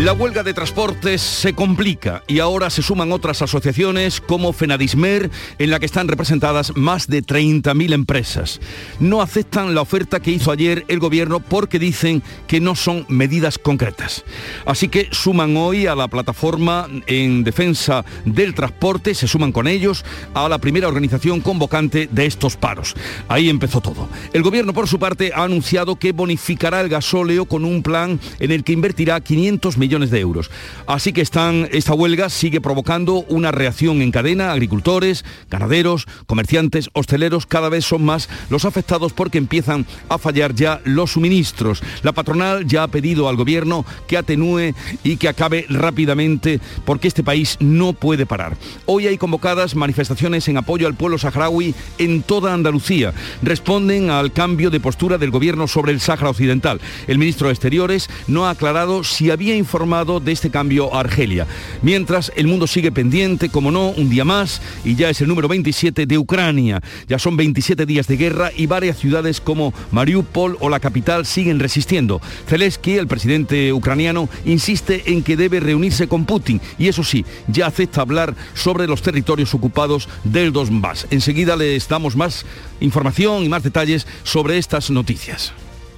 La huelga de transportes se complica y ahora se suman otras asociaciones como Fenadismer, en la que están representadas más de 30.000 empresas. No aceptan la oferta que hizo ayer el gobierno porque dicen que no son medidas concretas. Así que suman hoy a la plataforma en defensa del transporte, se suman con ellos a la primera organización convocante de estos paros. Ahí empezó todo. El gobierno, por su parte, ha anunciado que bonificará el gasóleo con un plan en el que invertirá 500 millones millones de euros. Así que esta huelga sigue provocando una reacción en cadena. Agricultores, ganaderos, comerciantes, hosteleros, cada vez son más los afectados porque empiezan a fallar ya los suministros. La patronal ya ha pedido al gobierno que atenúe y que acabe rápidamente porque este país no puede parar. Hoy hay convocadas manifestaciones en apoyo al pueblo saharaui en toda Andalucía. Responden al cambio de postura del gobierno sobre el Sáhara Occidental. El ministro de Exteriores no ha aclarado si había informado de este cambio a Argelia. Mientras el mundo sigue pendiente, como no, un día más, y ya es el número 27 de Ucrania. Ya son 27 días de guerra y varias ciudades como Mariupol o la capital siguen resistiendo. Zelensky, el presidente ucraniano, insiste en que debe reunirse con Putin y eso sí, ya acepta hablar sobre los territorios ocupados del Donbass. Enseguida les damos más información y más detalles sobre estas noticias.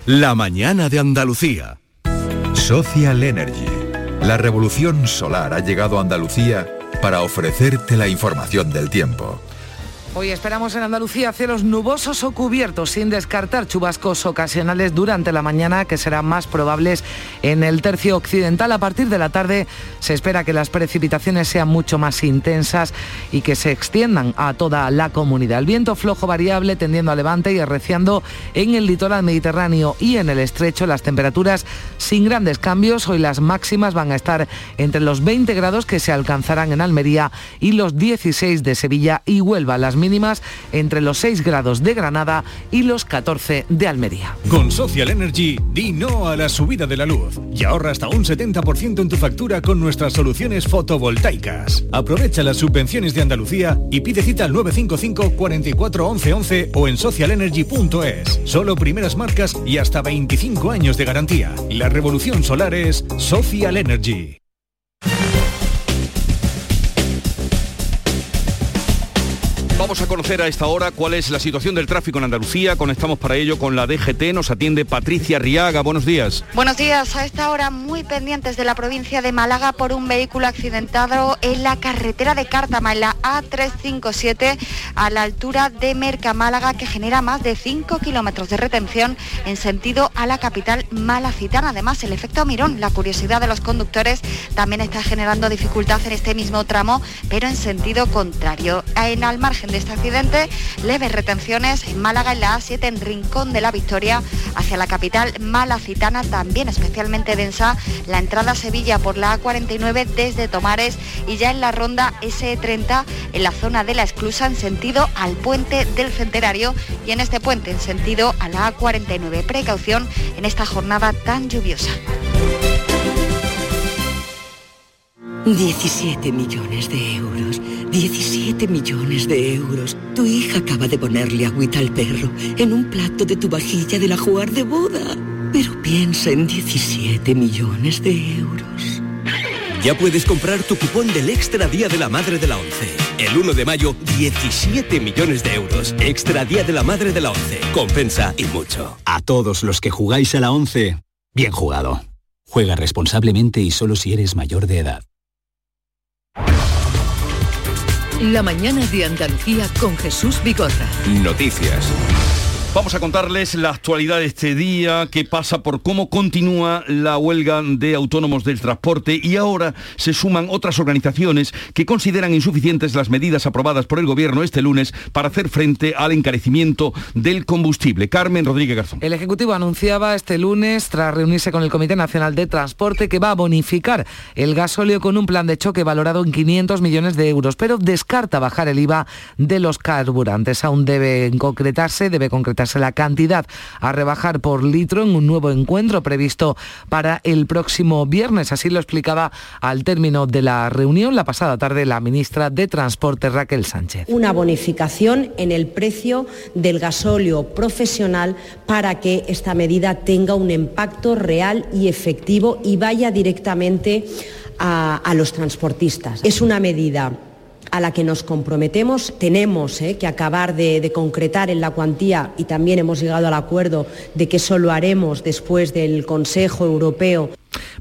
La mañana de Andalucía. Social Energy. La revolución solar ha llegado a Andalucía para ofrecerte la información del tiempo. Hoy esperamos en Andalucía cielos nubosos o cubiertos, sin descartar chubascos ocasionales durante la mañana, que serán más probables en el tercio occidental. A partir de la tarde se espera que las precipitaciones sean mucho más intensas y que se extiendan a toda la comunidad. El viento flojo variable tendiendo a levante y arreciando en el litoral mediterráneo y en el estrecho. Las temperaturas sin grandes cambios. Hoy las máximas van a estar entre los 20 grados que se alcanzarán en Almería y los 16 de Sevilla y Huelva. Las mínimas entre los 6 grados de Granada y los 14 de Almería. Con Social Energy, di no a la subida de la luz y ahorra hasta un 70% en tu factura con nuestras soluciones fotovoltaicas. Aprovecha las subvenciones de Andalucía y pide cita al 955 44 11 11 o en socialenergy.es. Solo primeras marcas y hasta 25 años de garantía. La revolución solar es Social Energy. Vamos a conocer a esta hora cuál es la situación del tráfico en Andalucía. Conectamos para ello con la DGT. Nos atiende Patricia Riaga. Buenos días. Buenos días. A esta hora muy pendientes de la provincia de Málaga por un vehículo accidentado en la carretera de Cártama, en la A357, a la altura de Merca, Málaga, que genera más de 5 kilómetros de retención en sentido a la capital malacitana. Además, el efecto mirón, la curiosidad de los conductores, también está generando dificultad en este mismo tramo, pero en sentido contrario. En al margen de este accidente, leves retenciones en Málaga en la A7 en Rincón de la Victoria hacia la capital malacitana, también especialmente densa la entrada a Sevilla por la A49 desde Tomares y ya en la ronda S30 en la zona de la exclusa en sentido al puente del Centenario y en este puente en sentido a la A49. Precaución en esta jornada tan lluviosa. 17 millones de euros. 17 millones de euros. Tu hija acaba de ponerle agüita al perro en un plato de tu vajilla de la jugar de boda. Pero piensa en 17 millones de euros. Ya puedes comprar tu cupón del Extra Día de la Madre de la ONCE. El 1 de mayo, 17 millones de euros. Extra Día de la Madre de la ONCE. Compensa y mucho. A todos los que jugáis a la ONCE, bien jugado. Juega responsablemente y solo si eres mayor de edad. La mañana de Andalucía con Jesús Vigorra. Noticias. Vamos a contarles la actualidad de este día que pasa por cómo continúa la huelga de autónomos del transporte y ahora se suman otras organizaciones que consideran insuficientes las medidas aprobadas por el gobierno este lunes para hacer frente al encarecimiento del combustible. Carmen Rodríguez Garzón. El Ejecutivo anunciaba este lunes, tras reunirse con el Comité Nacional de Transporte, que va a bonificar el gasóleo con un plan de choque valorado en 500 millones de euros, pero descarta bajar el IVA de los carburantes. Aún debe concretarse, debe concretarse La cantidad a rebajar por litro en un nuevo encuentro previsto para el próximo viernes. Así lo explicaba al término de la reunión la pasada tarde la ministra de Transporte Raquel Sánchez. Una bonificación en el precio del gasóleo profesional para que esta medida tenga un impacto real y efectivo y vaya directamente a, los transportistas. Es una medida a la que nos comprometemos. Tenemos eh, que acabar de, de, concretar en la cuantía y también hemos llegado al acuerdo de que eso lo haremos después del Consejo Europeo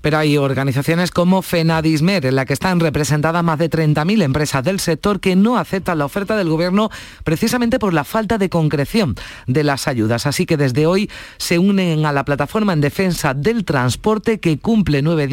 pero hay organizaciones como FENADISMER, en la que están representadas más de 30.000 empresas del sector que no aceptan la oferta del Gobierno precisamente por la falta de concreción de las ayudas. Así que desde hoy se unen a la plataforma en defensa del transporte que cumple nueve,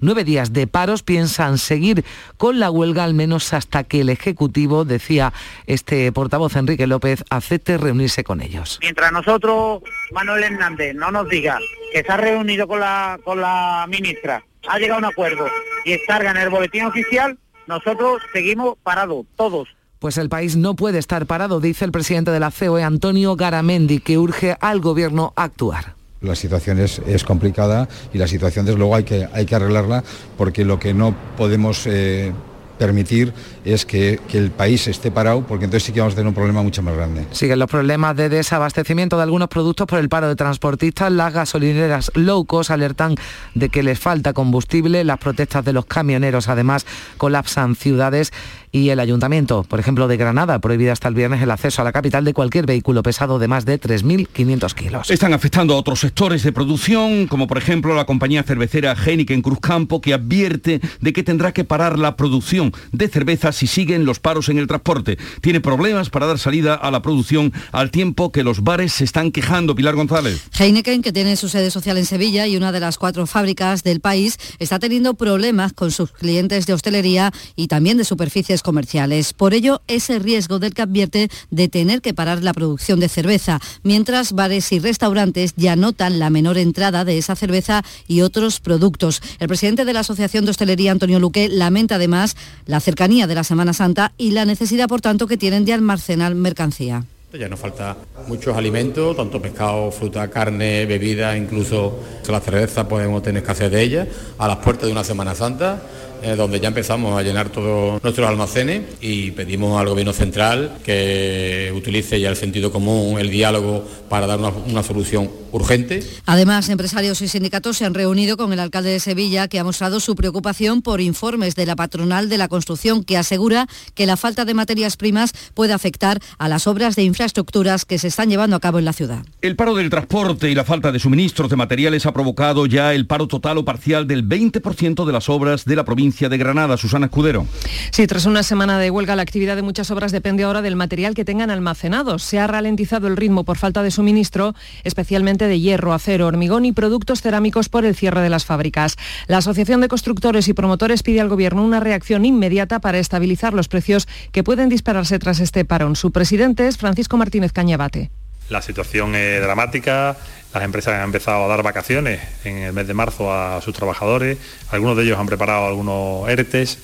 nueve días de paros. Piensan seguir con la huelga al menos hasta que el Ejecutivo, decía este portavoz Enrique López, acepte reunirse con ellos. Mientras nosotros, Manuel Hernández, no nos diga que se ha reunido con la, con la ministra, ha llegado a un acuerdo y está en el boletín oficial, nosotros seguimos parados, todos. Pues el país no puede estar parado, dice el presidente de la COE, Antonio Garamendi, que urge al gobierno a actuar. La situación es, complicada y la situación desde luego hay que, hay que arreglarla porque lo que no podemos eh, permitir es que, el país esté parado, porque entonces sí que vamos a tener un problema mucho más grande. Siguen los problemas de desabastecimiento de algunos productos por el paro de transportistas. Las gasolineras low cost alertan de que les falta combustible. Las protestas de los camioneros además colapsan ciudades y el ayuntamiento, por ejemplo, de Granada, prohibida hasta el viernes el acceso a la capital de cualquier vehículo pesado de más de 3.500 kilos. Están afectando a otros sectores de producción, como por ejemplo la compañía cervecera en Cruzcampo, que advierte de que tendrá que parar la producción de cerveza si siguen los paros en el transporte. Tiene problemas para dar salida a la producción al tiempo que los bares se están quejando. Pilar González. Heineken, que tiene su sede social en Sevilla y una de las cuatro fábricas del país, está teniendo problemas con sus clientes de hostelería y también de superficies comerciales. Por ello, ese riesgo del que advierte de tener que parar la producción de cerveza, mientras bares y restaurantes ya notan la menor entrada de esa cerveza y otros productos. El presidente de la Asociación de Hostelería, Antonio Luque, lamenta además la cercanía de la Semana Santa y la necesidad, por tanto, que tienen de almacenar mercancía. Ya nos falta muchos alimentos, tanto pescado, fruta, carne, bebida, incluso la cerveza podemos tener escasez de ella, a las puertas de una Semana Santa eh, donde ya empezamos a llenar todos nuestros almacenes y pedimos al Gobierno Central que utilice ya el sentido común, el diálogo para dar una, solución urgente. Además, empresarios y sindicatos se han reunido con el alcalde de Sevilla, que ha mostrado su preocupación por informes de la patronal de la construcción, que asegura que la falta de materias primas puede afectar a las obras de infraestructuras que se están llevando a cabo en la ciudad. El paro del transporte y la falta de suministros de materiales ha provocado ya el paro total o parcial del 20% de las obras de la provincia de Granada. Susana Escudero. Sí, tras una semana de huelga, la actividad de muchas obras depende ahora del material que tengan almacenado. Se ha ralentizado el ritmo por falta de suministro, especialmente de hierro, acero, hormigón y productos cerámicos por el cierre de las fábricas. La Asociación de Constructores y Promotores pide al Gobierno una reacción inmediata para estabilizar los precios que pueden dispararse tras este parón. Su presidente es Francisco Martínez Cañabate. La situación es dramática, las empresas han empezado a dar vacaciones en el mes de marzo a sus trabajadores, algunos de ellos han preparado algunos ERTES,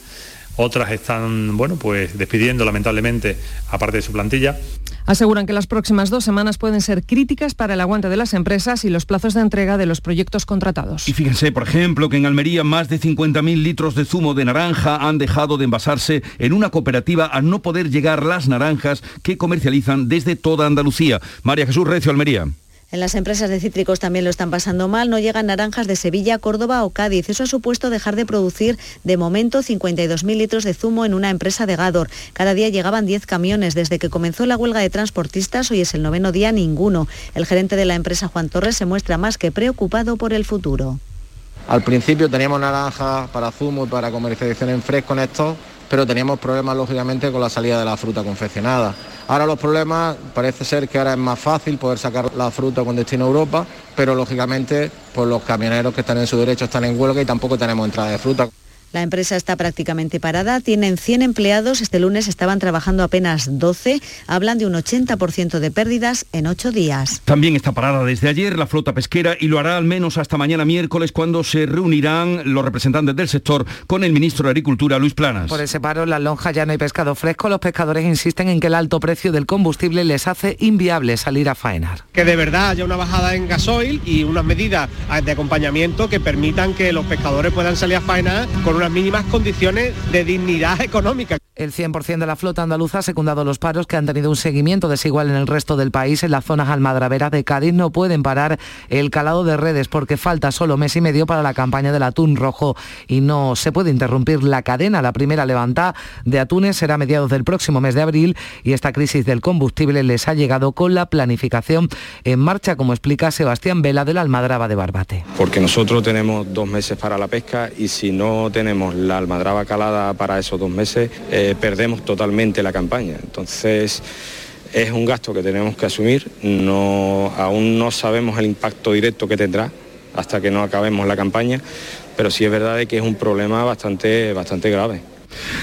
otras están, bueno, pues despidiendo lamentablemente a parte de su plantilla. Aseguran que las próximas dos semanas pueden ser críticas para el aguante de las empresas y los plazos de entrega de los proyectos contratados. Y fíjense, por ejemplo, que en Almería más de 50.000 litros de zumo de naranja han dejado de envasarse en una cooperativa al no poder llegar las naranjas que comercializan desde toda Andalucía. María Jesús Recio, Almería. En las empresas de cítricos también lo están pasando mal. No llegan naranjas de Sevilla, Córdoba o Cádiz. Eso ha supuesto dejar de producir de momento 52.000 litros de zumo en una empresa de Gador. Cada día llegaban 10 camiones. Desde que comenzó la huelga de transportistas, hoy es el noveno día, ninguno. El gerente de la empresa, Juan Torres, se muestra más que preocupado por el futuro. Al principio teníamos naranjas para zumo y para comercialización en fresco en estos, pero teníamos problemas lógicamente con la salida de la fruta confeccionada. Ahora los problemas, parece ser que ahora es más fácil poder sacar la fruta con destino a Europa, pero lógicamente pues los camioneros que están en su derecho están en huelga y tampoco tenemos entrada de fruta. La empresa está prácticamente parada, tienen 100 empleados, este lunes estaban trabajando apenas 12, hablan de un 80% de pérdidas en ocho días. También está parada desde ayer la flota pesquera y lo hará al menos hasta mañana miércoles cuando se reunirán los representantes del sector con el ministro de Agricultura, Luis Planas. Por ese paro, en las lonjas ya no hay pescado fresco. Los pescadores insisten en que el alto precio del combustible les hace inviable salir a faenar. Que de verdad haya una bajada en gasoil y unas medidas de acompañamiento que permitan que los pescadores puedan salir a faenar con unas mínimas condiciones de dignidad económica. El 100% de la flota andaluza ha secundado los paros que han tenido un seguimiento desigual en el resto del país. En las zonas almadraveras de Cádiz no pueden parar el calado de redes porque falta solo mes y medio para la campaña del atún rojo y no se puede interrumpir la cadena. La primera levantada de atunes será a mediados del próximo mes de abril y esta crisis del combustible les ha llegado con la planificación en marcha, como explica Sebastián Vela de la Almadraba de Barbate. Porque nosotros tenemos dos meses para la pesca y si no tenemos la almadraba calada para esos dos meses, eh, perdemos totalmente la campaña. Entonces, es un gasto que tenemos que asumir, no, aún no sabemos el impacto directo que tendrá hasta que no acabemos la campaña, pero sí es verdad que es un problema bastante, bastante grave.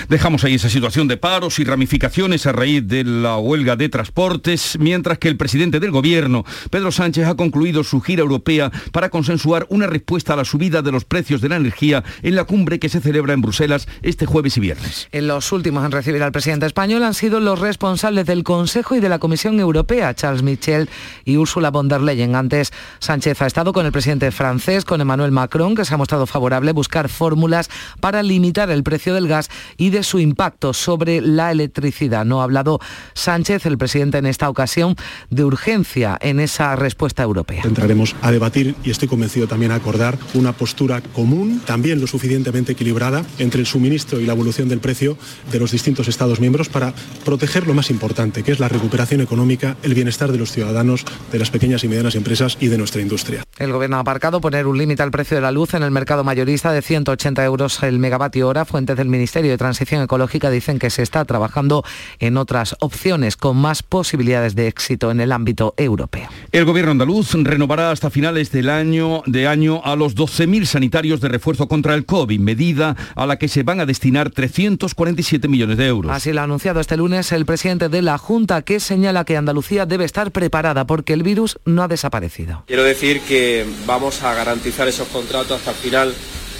Dejamos ahí esa situación de paros y ramificaciones a raíz de la huelga de transportes, mientras que el presidente del gobierno, Pedro Sánchez, ha concluido su gira europea para consensuar una respuesta a la subida de los precios de la energía en la cumbre que se celebra en Bruselas este jueves y viernes. En los últimos en recibir al presidente español han sido los responsables del Consejo y de la Comisión Europea, Charles Michel y Ursula von der Leyen. Antes, Sánchez ha estado con el presidente francés, con Emmanuel Macron, que se ha mostrado favorable a buscar fórmulas para limitar el precio del gas y de su impacto sobre la electricidad. No ha hablado Sánchez, el presidente en esta ocasión, de urgencia en esa respuesta europea. Entraremos a debatir y estoy convencido también a acordar una postura común, también lo suficientemente equilibrada, entre el suministro y la evolución del precio de los distintos Estados miembros para proteger lo más importante, que es la recuperación económica, el bienestar de los ciudadanos, de las pequeñas y medianas empresas y de nuestra industria. El gobierno ha aparcado poner un límite al precio de la luz en el mercado mayorista de 180 euros el megavatio hora. Fuentes del Ministerio de Transición Ecológica dicen que se está trabajando en otras opciones con más posibilidades de éxito en el ámbito europeo. El gobierno andaluz renovará hasta finales del año de año a los 12.000 sanitarios de refuerzo contra el COVID, medida a la que se van a destinar 347 millones de euros. Así lo ha anunciado este lunes el presidente de la Junta, que señala que Andalucía debe estar preparada porque el virus no ha desaparecido. Quiero decir que vamos a garantizar esos contratos hasta el final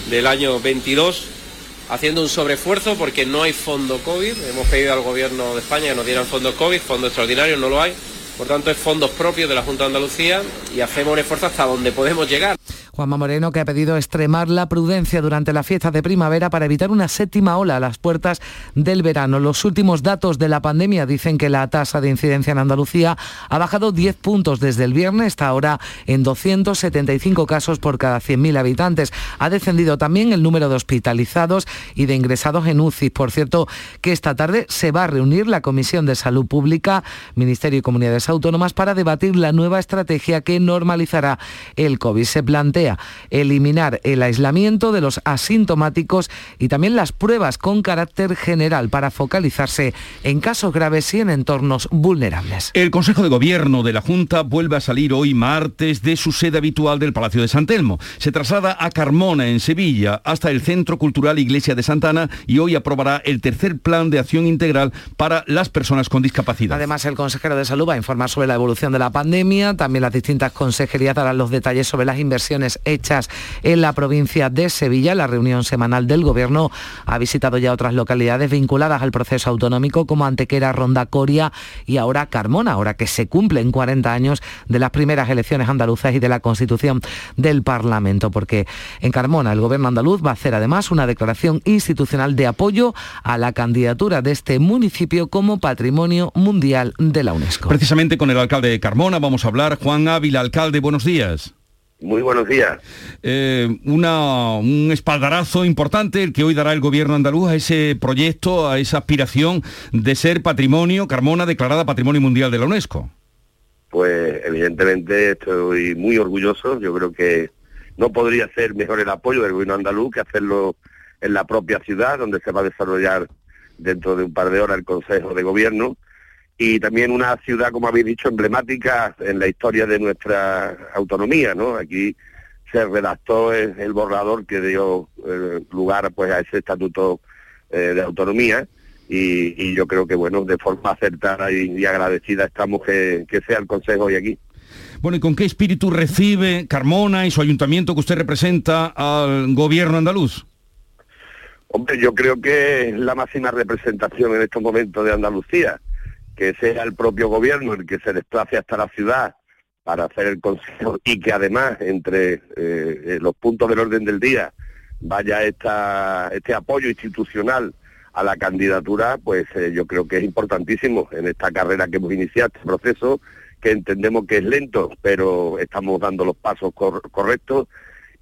del año 22 haciendo un sobreesfuerzo porque no hay fondo COVID. Hemos pedido al Gobierno de España que nos dieran fondos COVID, fondo extraordinario no lo hay. Por tanto, es fondos propios de la Junta de Andalucía y hacemos un esfuerzo hasta donde podemos llegar. Juanma Moreno, que ha pedido extremar la prudencia durante la fiesta de primavera para evitar una séptima ola a las puertas del verano. Los últimos datos de la pandemia dicen que la tasa de incidencia en Andalucía ha bajado 10 puntos desde el viernes, está ahora en 275 casos por cada 100.000 habitantes. Ha descendido también el número de hospitalizados y de ingresados en UCI. Por cierto, que esta tarde se va a reunir la Comisión de Salud Pública, Ministerio y Comunidades Autónomas para debatir la nueva estrategia que normalizará el COVID. Se plantea eliminar el aislamiento de los asintomáticos y también las pruebas con carácter general para focalizarse en casos graves y en entornos vulnerables. El Consejo de Gobierno de la Junta vuelve a salir hoy martes de su sede habitual del Palacio de San Telmo. Se traslada a Carmona, en Sevilla, hasta el Centro Cultural Iglesia de Santana y hoy aprobará el tercer plan de acción integral para las personas con discapacidad. Además, el consejero de Salud va a informar sobre la evolución de la pandemia. También las distintas consejerías darán los detalles sobre las inversiones hechas en la provincia de Sevilla. La reunión semanal del Gobierno ha visitado ya otras localidades vinculadas al proceso autonómico como Antequera, Ronda, Coria y ahora Carmona, ahora que se cumplen 40 años de las primeras elecciones andaluzas y de la constitución del Parlamento, porque en Carmona el Gobierno andaluz va a hacer además una declaración institucional de apoyo a la candidatura de este municipio como Patrimonio Mundial de la UNESCO. Precisamente con el alcalde de Carmona vamos a hablar. Juan Ávila, alcalde, buenos días. Muy buenos días. Eh, un espaldarazo importante el que hoy dará el gobierno andaluz a ese proyecto, a esa aspiración de ser patrimonio, Carmona declarada Patrimonio Mundial de la UNESCO. Pues evidentemente estoy muy orgulloso. Yo creo que no podría ser mejor el apoyo del gobierno andaluz que hacerlo en la propia ciudad, donde se va a desarrollar dentro de un par de horas el Consejo de Gobierno y también una ciudad, como habéis dicho, emblemática en la historia de nuestra autonomía, ¿no? Aquí se redactó el, borrador que dio eh, lugar pues a ese estatuto eh, de autonomía y, y yo creo que bueno de forma acertada y, y agradecida estamos que, que sea el Consejo hoy aquí. Bueno, ¿y con qué espíritu recibe Carmona y su ayuntamiento que usted representa al gobierno andaluz? Hombre, yo creo que es la máxima representación en estos momentos de Andalucía, que sea el propio gobierno el que se desplace hasta la ciudad para hacer el consejo y que además entre eh, los puntos del orden del día vaya esta, este apoyo institucional a la candidatura, pues eh, yo creo que es importantísimo en esta carrera que hemos iniciado, este proceso que entendemos que es lento, pero estamos dando los pasos cor- correctos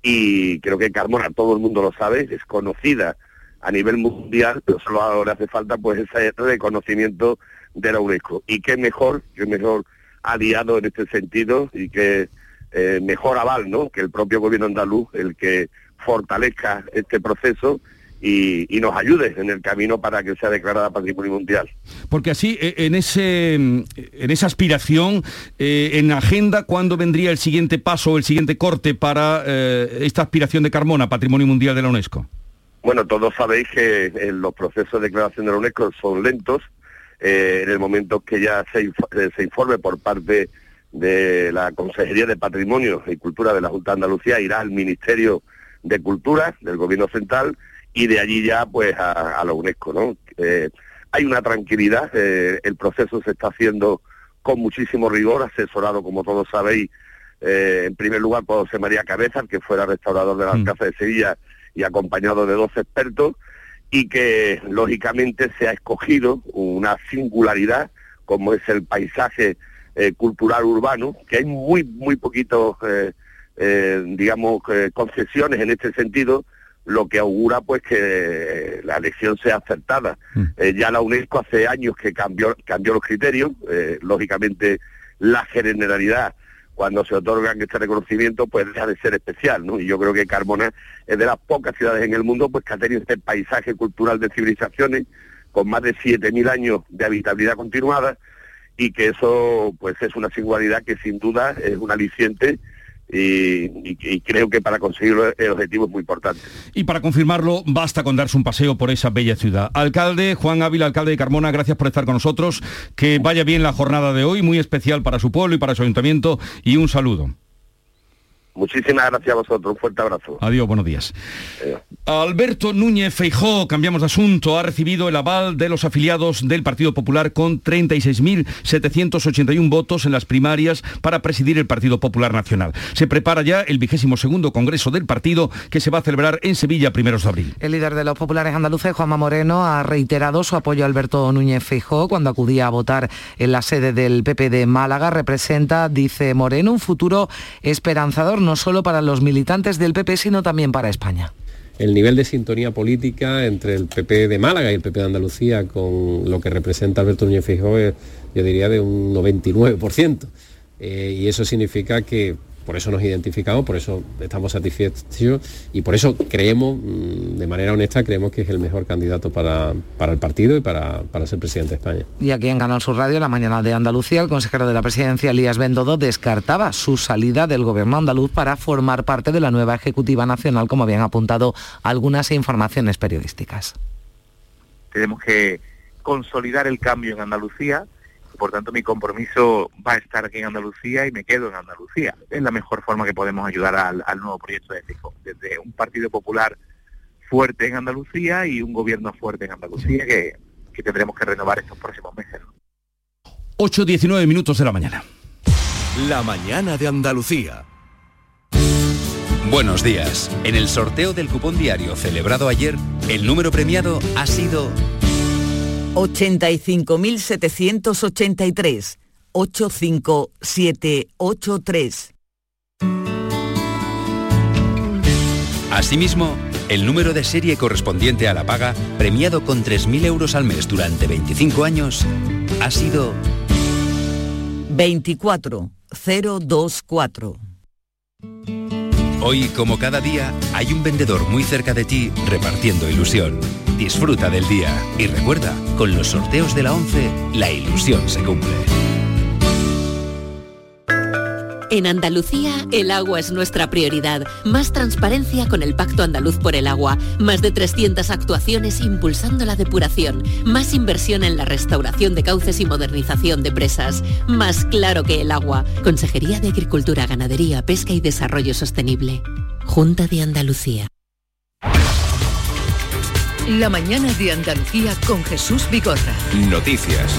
y creo que Carmona, todo el mundo lo sabe, es conocida a nivel mundial, pero solo ahora hace falta pues ese reconocimiento de la UNESCO. Y qué mejor, qué mejor aliado en este sentido y qué eh, mejor aval, ¿no? Que el propio gobierno andaluz, el que fortalezca este proceso y, y nos ayude en el camino para que sea declarada Patrimonio Mundial. Porque así, eh, en, ese, mm, en esa aspiración, eh, en agenda, ¿cuándo vendría el siguiente paso o el siguiente corte para eh, esta aspiración de Carmona, Patrimonio Mundial de la UNESCO? Bueno, todos sabéis que los procesos de declaración de la UNESCO son lentos. Eh, en el momento que ya se, eh, se informe por parte de la Consejería de Patrimonio y Cultura de la Junta de Andalucía, irá al Ministerio de Cultura del Gobierno Central y de allí ya pues a, a la UNESCO, ¿no? Eh, hay una tranquilidad, eh, el proceso se está haciendo con muchísimo rigor, asesorado, como todos sabéis, eh, en primer lugar por José María Cabezas, que fuera restaurador de la Alcázar de Sevilla y acompañado de dos expertos, y que lógicamente se ha escogido una singularidad como es el paisaje eh, cultural urbano, que hay muy, muy poquitos, eh, eh, digamos, concesiones en este sentido, lo que augura pues que la elección sea acertada. Eh, ya la UNESCO hace años que cambió, cambió los criterios, lógicamente la generalidad cuando se otorgan este reconocimiento pues deja de ser especial, ¿no? Y yo creo que Carmona es de las pocas ciudades en el mundo pues que ha tenido este paisaje cultural de civilizaciones con más de 7.000 años de habitabilidad continuada y que eso pues es una singularidad que sin duda es un aliciente y, creo que para conseguirlo el objetivo es muy importante. Y para confirmarlo, basta con darse un paseo por esa bella ciudad. Alcalde, Juan Ávila, alcalde de Carmona, gracias por estar con nosotros. Que vaya bien la jornada de hoy, muy especial para su pueblo y para su ayuntamiento. Y un saludo. Muchísimas gracias a vosotros, un fuerte abrazo. Adiós, buenos días. Alberto Núñez Feijó, cambiamos de asunto, ha recibido el aval de los afiliados del Partido Popular con 36.781 votos en las primarias para presidir el Partido Popular Nacional. Se prepara ya el vigésimo segundo Congreso del partido que se va a celebrar en Sevilla primeros de abril. El líder de los populares andaluces, Juanma Moreno, ha reiterado su apoyo a Alberto Núñez Feijóo cuando acudía a votar en la sede del PP de Málaga. Representa, dice Moreno, un futuro esperanzador no solo para los militantes del PP, sino también para España. el nivel de sintonía política entre el PP de Málaga y el PP de Andalucía con lo que representa Alberto Núñez Feijóo es, yo diría, de un 99%. Eh, y eso significa que por eso nos identificamos, por eso estamos satisfechos y por eso creemos, mm, de manera honesta, creemos que es el mejor candidato para, para el partido y para, para ser presidente de España. Y aquí en Canal Sur Radio, la mañana de Andalucía, el consejero de la presidencia, Elías Bendodo, descartaba su salida del gobierno andaluz para formar parte de la nueva Ejecutiva Nacional, como habían apuntado algunas informaciones periodísticas. tenemos que consolidar el cambio en Andalucía. Por tanto, mi compromiso va a estar aquí en Andalucía y me quedo en Andalucía. Es la mejor forma que podemos ayudar al, al nuevo proyecto de Fijo. Desde un partido popular fuerte en Andalucía y un gobierno fuerte en Andalucía que, que tendremos que renovar estos próximos meses. 8.19 minutos de la mañana. La mañana de Andalucía. Buenos días. En el sorteo del cupón diario celebrado ayer, el número premiado ha sido 85.783. 85783. Asimismo, el número de serie correspondiente a la paga, premiado con 3.000 euros al mes durante 25 años, ha sido 24024. Hoy, como cada día, hay un vendedor muy cerca de ti repartiendo ilusión. Disfruta del día y recuerda, con los sorteos de la 11, la ilusión se cumple. En Andalucía, el agua es nuestra prioridad. Más transparencia con el Pacto Andaluz por el Agua. Más de 300 actuaciones impulsando la depuración. Más inversión en la restauración de cauces y modernización de presas. Más claro que el agua. Consejería de Agricultura, Ganadería, Pesca y Desarrollo Sostenible. Junta de Andalucía. La mañana de Andalucía con Jesús Vigorra. Noticias.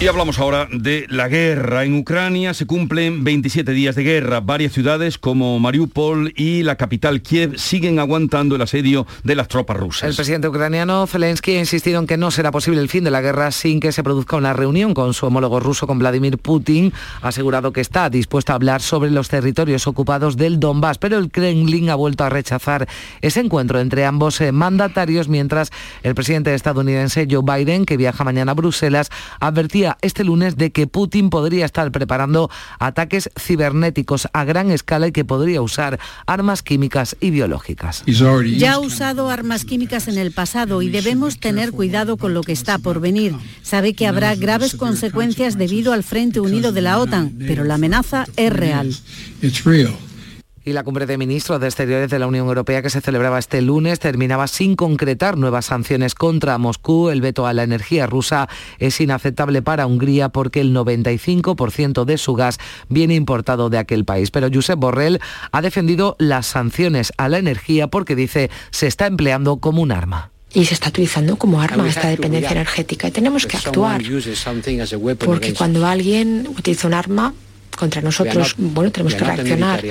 Y hablamos ahora de la guerra. En Ucrania se cumplen 27 días de guerra. Varias ciudades como Mariupol y la capital Kiev siguen aguantando el asedio de las tropas rusas. El presidente ucraniano Zelensky ha insistido en que no será posible el fin de la guerra sin que se produzca una reunión con su homólogo ruso, con Vladimir Putin. Ha asegurado que está dispuesto a hablar sobre los territorios ocupados del Donbass, pero el Kremlin ha vuelto a rechazar ese encuentro entre ambos eh, mandatarios, mientras el presidente estadounidense Joe Biden, que viaja mañana a Bruselas, advertía este lunes de que Putin podría estar preparando ataques cibernéticos a gran escala y que podría usar armas químicas y biológicas. Ya ha usado armas químicas en el pasado y debemos tener cuidado con lo que está por venir. Sabe que habrá graves consecuencias debido al Frente Unido de la OTAN, pero la amenaza es real. Y la cumbre de ministros de Exteriores de la Unión Europea que se celebraba este lunes terminaba sin concretar nuevas sanciones contra Moscú. El veto a la energía rusa es inaceptable para Hungría porque el 95% de su gas viene importado de aquel país. Pero Josep Borrell ha defendido las sanciones a la energía porque dice se está empleando como un arma y se está utilizando como arma esta dependencia energética y tenemos que actuar porque cuando alguien utiliza un arma contra nosotros, bueno, tenemos que reaccionar.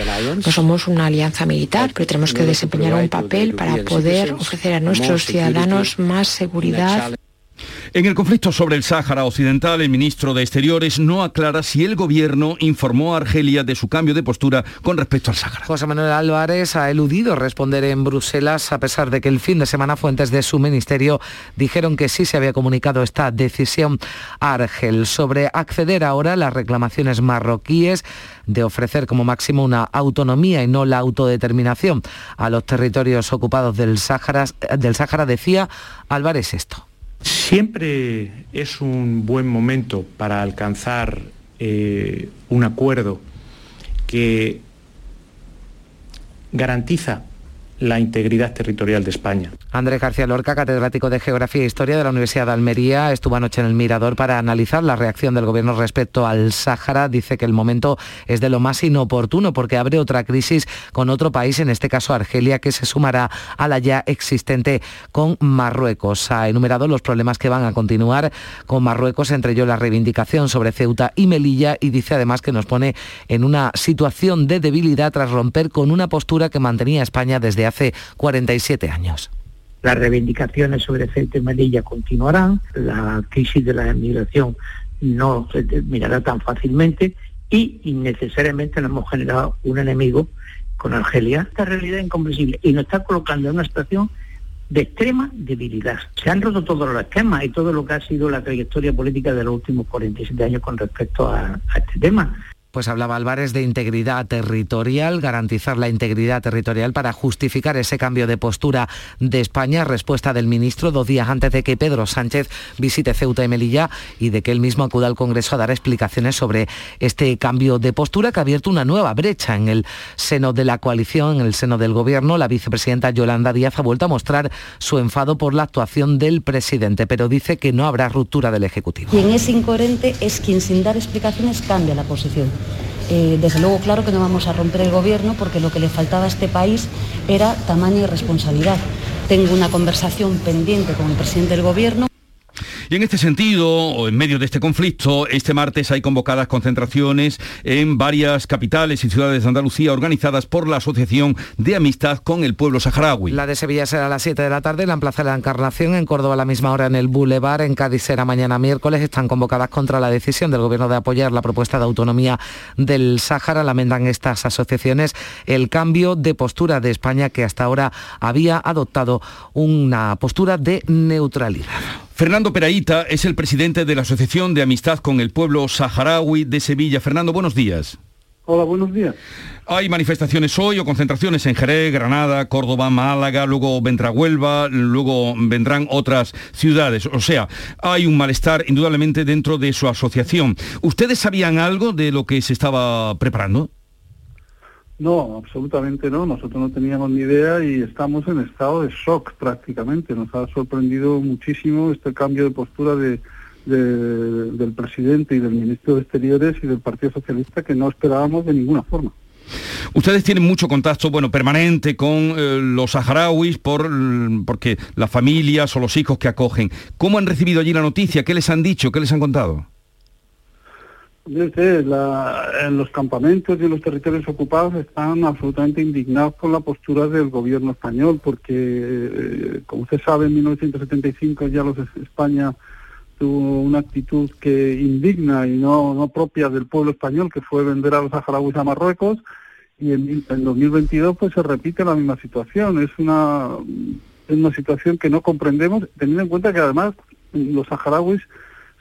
No somos una alianza militar, pero tenemos que desempeñar un papel para poder ofrecer a nuestros ciudadanos más seguridad. En el conflicto sobre el Sáhara Occidental, el ministro de Exteriores no aclara si el gobierno informó a Argelia de su cambio de postura con respecto al Sáhara. José Manuel Álvarez ha eludido responder en Bruselas, a pesar de que el fin de semana fuentes de su ministerio dijeron que sí se había comunicado esta decisión a Argel sobre acceder ahora a las reclamaciones marroquíes de ofrecer como máximo una autonomía y no la autodeterminación a los territorios ocupados del Sáhara, del Sáhara decía Álvarez esto. Siempre es un buen momento para alcanzar eh, un acuerdo que garantiza la integridad territorial de España. Andrés García Lorca, catedrático de Geografía e Historia de la Universidad de Almería, estuvo anoche en el Mirador para analizar la reacción del gobierno respecto al Sáhara. Dice que el momento es de lo más inoportuno porque abre otra crisis con otro país, en este caso Argelia, que se sumará a la ya existente con Marruecos. Ha enumerado los problemas que van a continuar con Marruecos, entre ellos la reivindicación sobre Ceuta y Melilla, y dice además que nos pone en una situación de debilidad tras romper con una postura que mantenía España desde hace 47 años. Las reivindicaciones sobre Ceuta y Melilla continuarán, la crisis de la inmigración no se terminará tan fácilmente y innecesariamente nos hemos generado un enemigo con Argelia. Esta realidad es incomprensible y nos está colocando en una situación de extrema debilidad. Se han roto todos los esquemas y todo lo que ha sido la trayectoria política de los últimos 47 años con respecto a este tema. Pues hablaba Álvarez de integridad territorial, garantizar la integridad territorial para justificar ese cambio de postura de España, respuesta del ministro dos días antes de que Pedro Sánchez visite Ceuta y Melilla y de que él mismo acuda al Congreso a dar explicaciones sobre este cambio de postura que ha abierto una nueva brecha en el seno de la coalición, en el seno del gobierno. La vicepresidenta Yolanda Díaz ha vuelto a mostrar su enfado por la actuación del presidente, pero dice que no habrá ruptura del Ejecutivo. Quien es incoherente es quien sin dar explicaciones cambia la posición. Eh, desde luego, claro que no vamos a romper el gobierno porque lo que le faltaba a este país era tamaño y responsabilidad. Tengo una conversación pendiente con el presidente del gobierno. Y en este sentido, o en medio de este conflicto, este martes hay convocadas concentraciones en varias capitales y ciudades de Andalucía organizadas por la Asociación de Amistad con el Pueblo Saharaui. La de Sevilla será a las 7 de la tarde en la Plaza de la Encarnación, en Córdoba a la misma hora en el Boulevard, en Cádiz será mañana miércoles. Están convocadas contra la decisión del Gobierno de apoyar la propuesta de autonomía del Sáhara. Lamentan estas asociaciones el cambio de postura de España que hasta ahora había adoptado una postura de neutralidad. Fernando Peraíta es el presidente de la Asociación de Amistad con el Pueblo Saharaui de Sevilla. Fernando, buenos días. Hola, buenos días. Hay manifestaciones hoy o concentraciones en Jerez, Granada, Córdoba, Málaga, luego vendrá Huelva, luego vendrán otras ciudades. O sea, hay un malestar indudablemente dentro de su asociación. ¿Ustedes sabían algo de lo que se estaba preparando? No, absolutamente no. Nosotros no teníamos ni idea y estamos en estado de shock prácticamente. Nos ha sorprendido muchísimo este cambio de postura de, del presidente y del ministro de Exteriores y del Partido Socialista que no esperábamos de ninguna forma. Ustedes tienen mucho contacto, bueno, permanente con eh, los saharauis por, porque las familias o los hijos que acogen. ¿Cómo han recibido allí la noticia? ¿Qué les han dicho? ¿Qué les han contado? Desde en los campamentos y en los territorios ocupados están absolutamente indignados con la postura del gobierno español, porque, eh, como usted sabe, en 1975 ya los España tuvo una actitud que indigna y no, no propia del pueblo español, que fue vender a los saharauis a Marruecos, y en, en 2022 pues se repite la misma situación. Es una, es una situación que no comprendemos, teniendo en cuenta que además los saharauis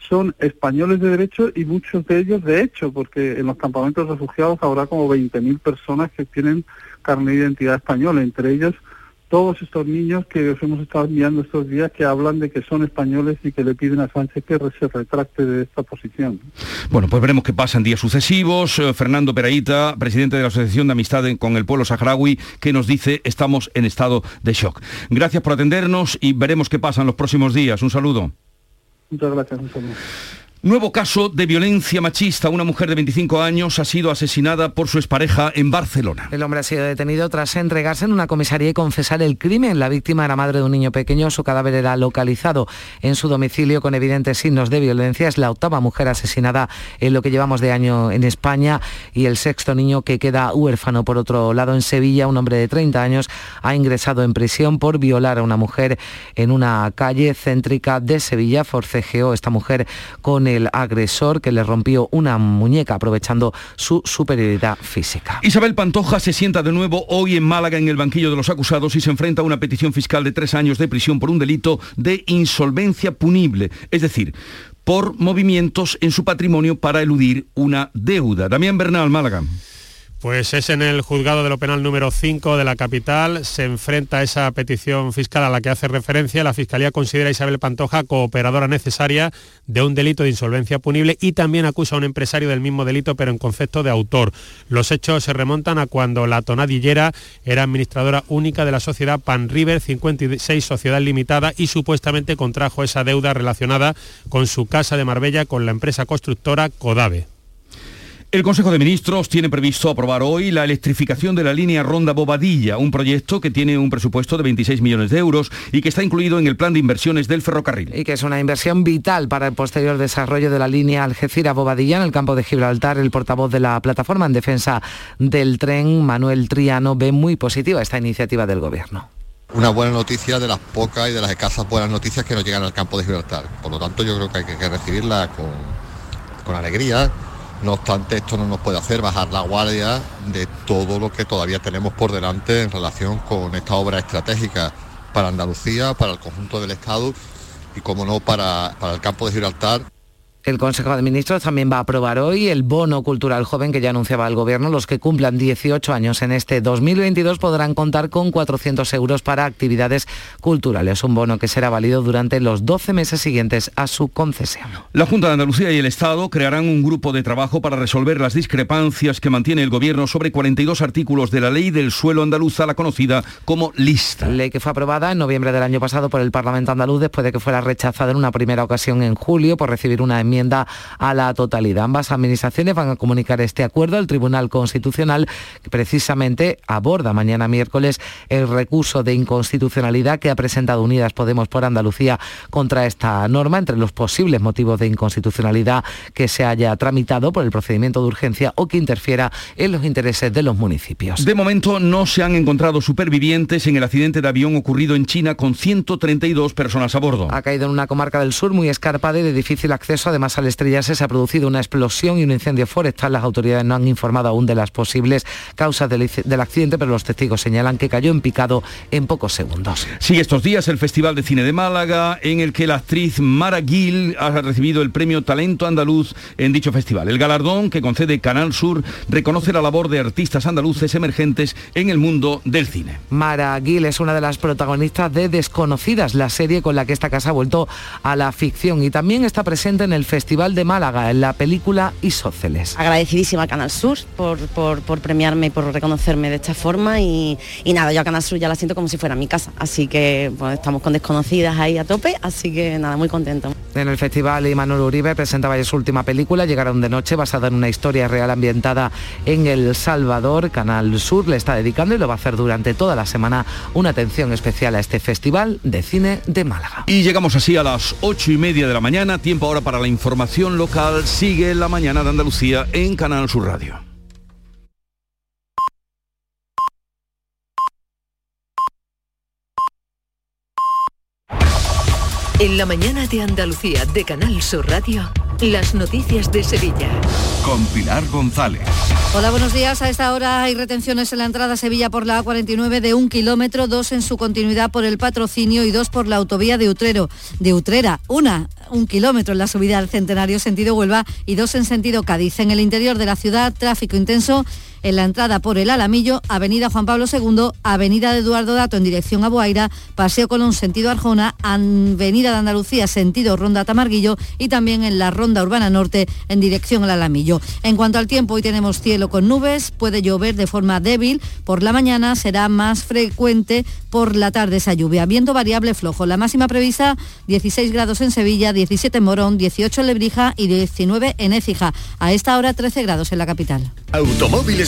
son españoles de derecho y muchos de ellos de hecho, porque en los campamentos refugiados habrá como 20.000 personas que tienen carne de identidad española, entre ellos todos estos niños que os hemos estado enviando estos días que hablan de que son españoles y que le piden a Sánchez que se retracte de esta posición. Bueno, pues veremos qué pasa en días sucesivos. Eh, Fernando Peraíta, presidente de la Asociación de Amistad con el Pueblo Saharaui, que nos dice estamos en estado de shock. Gracias por atendernos y veremos qué pasa en los próximos días. Un saludo. Muchas gracias. Un saludo. Nuevo caso de violencia machista. Una mujer de 25 años ha sido asesinada por su expareja en Barcelona. El hombre ha sido detenido tras entregarse en una comisaría y confesar el crimen. La víctima era madre de un niño pequeño. Su cadáver era localizado en su domicilio con evidentes signos de violencia. Es la octava mujer asesinada en lo que llevamos de año en España y el sexto niño que queda huérfano. Por otro lado, en Sevilla, un hombre de 30 años ha ingresado en prisión por violar a una mujer en una calle céntrica de Sevilla. Forcejeó esta mujer con el agresor que le rompió una muñeca aprovechando su superioridad física. Isabel Pantoja se sienta de nuevo hoy en Málaga en el banquillo de los acusados y se enfrenta a una petición fiscal de tres años de prisión por un delito de insolvencia punible, es decir, por movimientos en su patrimonio para eludir una deuda. Damián Bernal, Málaga. Pues es en el juzgado de lo penal número 5 de la capital. Se enfrenta a esa petición fiscal a la que hace referencia. La Fiscalía considera a Isabel Pantoja cooperadora necesaria de un delito de insolvencia punible y también acusa a un empresario del mismo delito, pero en concepto de autor. Los hechos se remontan a cuando la tonadillera era administradora única de la sociedad Pan River 56 Sociedad Limitada y supuestamente contrajo esa deuda relacionada con su casa de Marbella con la empresa constructora Codave. El Consejo de Ministros tiene previsto aprobar hoy la electrificación de la línea Ronda Bobadilla, un proyecto que tiene un presupuesto de 26 millones de euros y que está incluido en el plan de inversiones del ferrocarril. Y que es una inversión vital para el posterior desarrollo de la línea Algeciras-Bobadilla en el campo de Gibraltar. El portavoz de la plataforma en defensa del tren, Manuel Triano, ve muy positiva esta iniciativa del Gobierno una buena noticia de las pocas y de las escasas buenas noticias que nos llegan al campo de Gibraltar. Por lo tanto, yo creo que hay que recibirla con, con alegría, no obstante, esto no nos puede hacer bajar la guardia de todo lo que todavía tenemos por delante en relación con esta obra estratégica para Andalucía, para el conjunto del Estado y, como no, para, para el campo de Gibraltar. El Consejo de Ministros también va a aprobar hoy el bono cultural joven que ya anunciaba el Gobierno. Los que cumplan 18 años en este 2022 podrán contar con 400 euros para actividades culturales. Un bono que será válido durante los 12 meses siguientes a su concesión. La Junta de Andalucía y el Estado crearán un grupo de trabajo para resolver las discrepancias que mantiene el Gobierno sobre 42 artículos de la ley del suelo andaluza, la conocida como lista. Ley que fue aprobada en noviembre del año pasado por el Parlamento andaluz después de que fuera rechazada en una primera ocasión en julio por recibir una enmienda a la totalidad. Ambas administraciones van a comunicar este acuerdo al Tribunal Constitucional que precisamente aborda mañana miércoles el recurso de inconstitucionalidad que ha presentado Unidas Podemos por Andalucía contra esta norma, entre los posibles motivos de inconstitucionalidad que se haya tramitado por el procedimiento de urgencia o que interfiera en los intereses de los municipios. De momento no se han encontrado supervivientes en el accidente de avión ocurrido en China con 132 personas a bordo. Ha caído en una comarca del sur muy escarpada y de difícil acceso, Además, al estrellarse se ha producido una explosión y un incendio forestal. Las autoridades no han informado aún de las posibles causas del, del accidente, pero los testigos señalan que cayó en picado en pocos segundos. Sigue estos días el Festival de Cine de Málaga, en el que la actriz Mara Gil ha recibido el premio Talento Andaluz en dicho festival. El galardón que concede Canal Sur reconoce la labor de artistas andaluces emergentes en el mundo del cine. Mara Gil es una de las protagonistas de Desconocidas, la serie con la que esta casa ha vuelto a la ficción y también está presente en el Festival de Málaga, en la película Isóceles. Agradecidísima a Canal Sur por, por, por premiarme y por reconocerme de esta forma y, y, nada, yo a Canal Sur ya la siento como si fuera mi casa, así que pues, estamos con Desconocidas ahí a tope, así que nada, muy contento. En el festival Imanol Uribe presentaba ya su última película, Llegaron de noche, basada en una historia real ambientada en El Salvador. Canal Sur le está dedicando y lo va a hacer durante toda la semana una atención especial a este festival de cine de Málaga. Y llegamos así a las ocho y media de la mañana, tiempo ahora para la información local. Sigue la mañana de Andalucía en Canal Sur Radio. En la mañana de Andalucía de Canal Sur Radio, las noticias de Sevilla. Con Pilar González. Hola, buenos días. A esta hora hay retenciones en la entrada a Sevilla por la A49 de un kilómetro, dos en su continuidad por el patrocinio y dos por la autovía de Utrero. De Utrera, una, un kilómetro en la subida al Centenario sentido Huelva y dos en sentido Cádiz. En el interior de la ciudad, tráfico intenso en la entrada por el Alamillo, Avenida Juan Pablo II, Avenida de Eduardo Dato en dirección a Boaira, Paseo Colón sentido Arjona, Avenida de Andalucía sentido Ronda Tamarguillo y también en la Ronda Urbana Norte en dirección al Alamillo. En cuanto al tiempo, hoy tenemos cielo con nubes, puede llover de forma débil, por la mañana será más frecuente, por la tarde esa lluvia. Viento variable flojo, la máxima prevista 16 grados en Sevilla, 17 en Morón, 18 en Lebrija y 19 en Écija. A esta hora 13 grados en la capital. Automóviles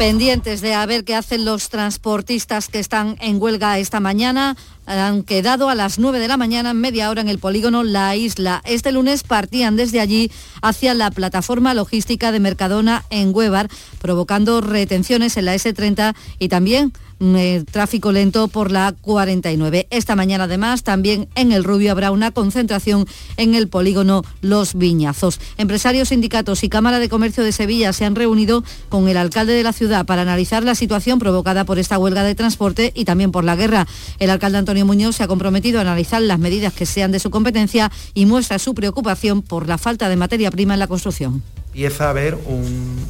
pendientes de a ver qué hacen los transportistas que están en huelga esta mañana. Han quedado a las 9 de la mañana, media hora en el polígono La Isla. Este lunes partían desde allí hacia la plataforma logística de Mercadona en Huevar, provocando retenciones en la S30 y también eh, tráfico lento por la 49. Esta mañana además también en el Rubio habrá una concentración en el polígono Los Viñazos. Empresarios, sindicatos y Cámara de Comercio de Sevilla se han reunido con el alcalde de la ciudad para analizar la situación provocada por esta huelga de transporte y también por la guerra. El alcalde Antonio Muñoz se ha comprometido a analizar las medidas que sean de su competencia y muestra su preocupación por la falta de materia prima en la construcción. Empieza a haber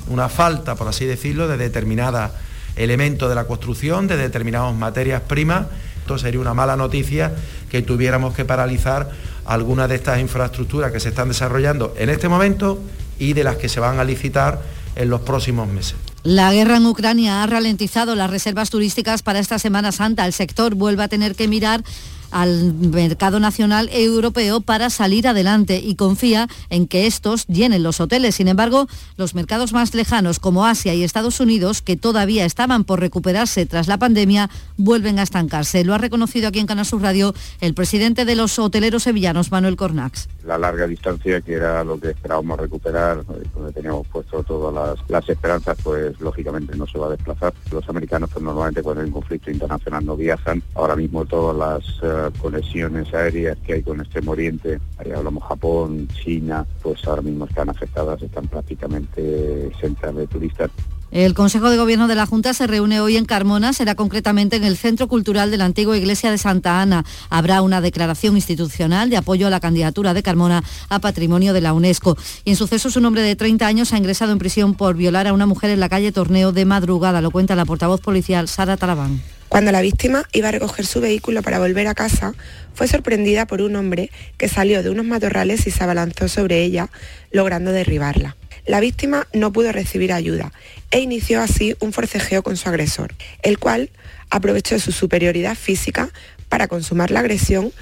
una falta, por así decirlo, de determinada elementos de la construcción, de determinadas materias primas. Esto sería una mala noticia que tuviéramos que paralizar algunas de estas infraestructuras que se están desarrollando en este momento y de las que se van a licitar en los próximos meses. La guerra en Ucrania ha ralentizado las reservas turísticas para esta Semana Santa. El sector vuelve a tener que mirar al mercado nacional europeo para salir adelante y confía en que estos llenen los hoteles. Sin embargo, los mercados más lejanos como Asia y Estados Unidos, que todavía estaban por recuperarse tras la pandemia, vuelven a estancarse. Lo ha reconocido aquí en Canal Sur Radio el presidente de los hoteleros sevillanos, Manuel Cornax. La larga distancia, que era lo que esperábamos recuperar, donde teníamos puesto todas las, esperanzas, pues lógicamente no se va a desplazar. Los americanos pues, normalmente cuando hay un conflicto internacional no viajan. Ahora mismo todas las eh, conexiones aéreas que hay con Extremo Oriente, ahí hablamos Japón, China, pues ahora mismo están afectadas, están prácticamente centras de turistas. El Consejo de Gobierno de la Junta se reúne hoy en Carmona, será concretamente en el Centro Cultural de la antigua Iglesia de Santa Ana. Habrá una declaración institucional de apoyo a la candidatura de Carmona a Patrimonio de la UNESCO. Y en sucesos un hombre de 30 años ha ingresado en prisión por violar a una mujer en la calle Torneo de madrugada, lo cuenta la portavoz policial Sara Talabán. Cuando la víctima iba a recoger su vehículo para volver a casa, fue sorprendida por un hombre que salió de unos matorrales y se abalanzó sobre ella, logrando derribarla. La víctima no pudo recibir ayuda e inició así un forcejeo con su agresor, el cual aprovechó su superioridad física para consumar la agresión.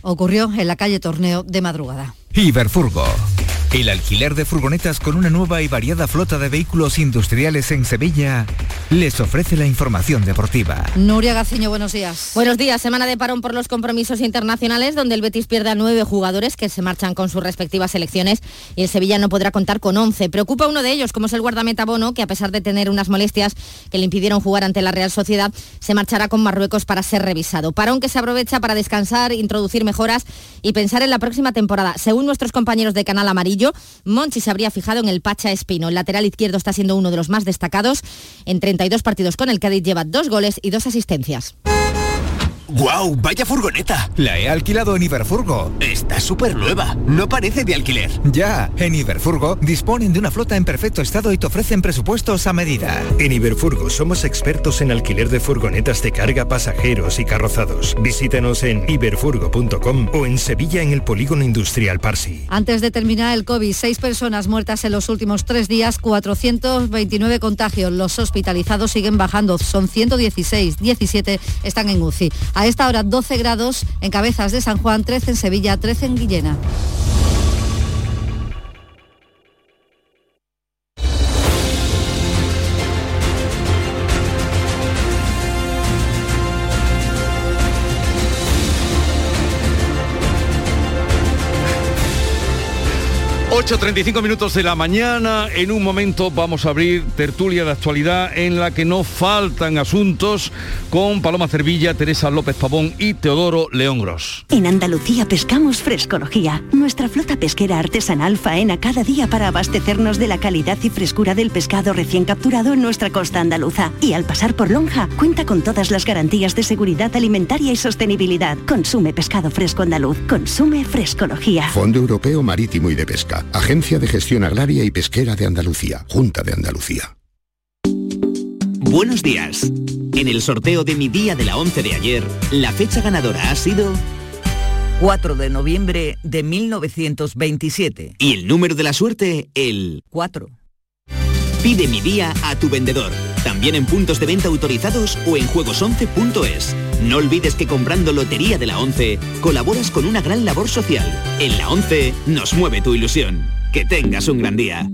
Ocurrió en la calle Torneo de madrugada. Iberfurgo El alquiler de furgonetas con una nueva y variada flota de vehículos industriales en Sevilla les ofrece la información deportiva. Nuria Gaciño, buenos días. Buenos días. Semana de parón por los compromisos internacionales donde el Betis pierde a nueve jugadores que se marchan con sus respectivas selecciones y el Sevilla no podrá contar con once. Preocupa uno de ellos, como es el guardameta Bono, que a pesar de tener unas molestias que le impidieron jugar ante la Real Sociedad, se marchará con Marruecos para ser revisado. Parón que se aprovecha para descansar, introducir mejoras y pensar en la próxima temporada. Según nuestros compañeros de Canal Amarillo, Monchi se habría fijado en el Pacha Espino. El lateral izquierdo está siendo uno de los más destacados. En 32 partidos con el Cádiz lleva dos goles y dos asistencias. ¡Guau! ¡Vaya furgoneta! La he alquilado en Iberfurgo. Está súper nueva. No parece de alquiler. Ya, en Iberfurgo disponen de una flota en perfecto estado y te ofrecen presupuestos a medida. En Iberfurgo somos expertos en alquiler de furgonetas de carga, pasajeros y carrozados. Visítanos en iberfurgo.com o en Sevilla en el Polígono Industrial Parsi. Antes de terminar el COVID, seis personas muertas en los últimos tres días, 429 contagios. Los hospitalizados siguen bajando, son 116, 17 están en UCI. A esta hora 12 grados en Cabezas de San Juan, 13 en Sevilla, 13 en Guillena. ...8.35 minutos de la mañana... ...en un momento vamos a abrir tertulia de actualidad... ...en la que no faltan asuntos... ...con Paloma Cervilla, Teresa López Pavón... ...y Teodoro León Gros. En Andalucía pescamos frescología. Nuestra flota pesquera artesanal faena cada día para abastecernos de la calidad y frescura del pescado recién capturado en nuestra costa andaluza. Y al pasar por Lonja, cuenta con todas las garantías de seguridad alimentaria y sostenibilidad. Consume pescado fresco andaluz. Consume frescología. Fondo Europeo Marítimo y de Pesca. Agencia de Gestión Agraria y Pesquera de Andalucía. Junta de Andalucía. Buenos días. En el sorteo de mi día de la 11 de ayer, la fecha ganadora ha sido 4 de noviembre de 1927. Y el número de la suerte, el 4. Pide mi día a tu vendedor, también en puntos de venta autorizados o en juegos11.es. No olvides que comprando Lotería de la 11 colaboras con una gran labor social. En la 11 nos mueve tu ilusión. Que tengas un gran día.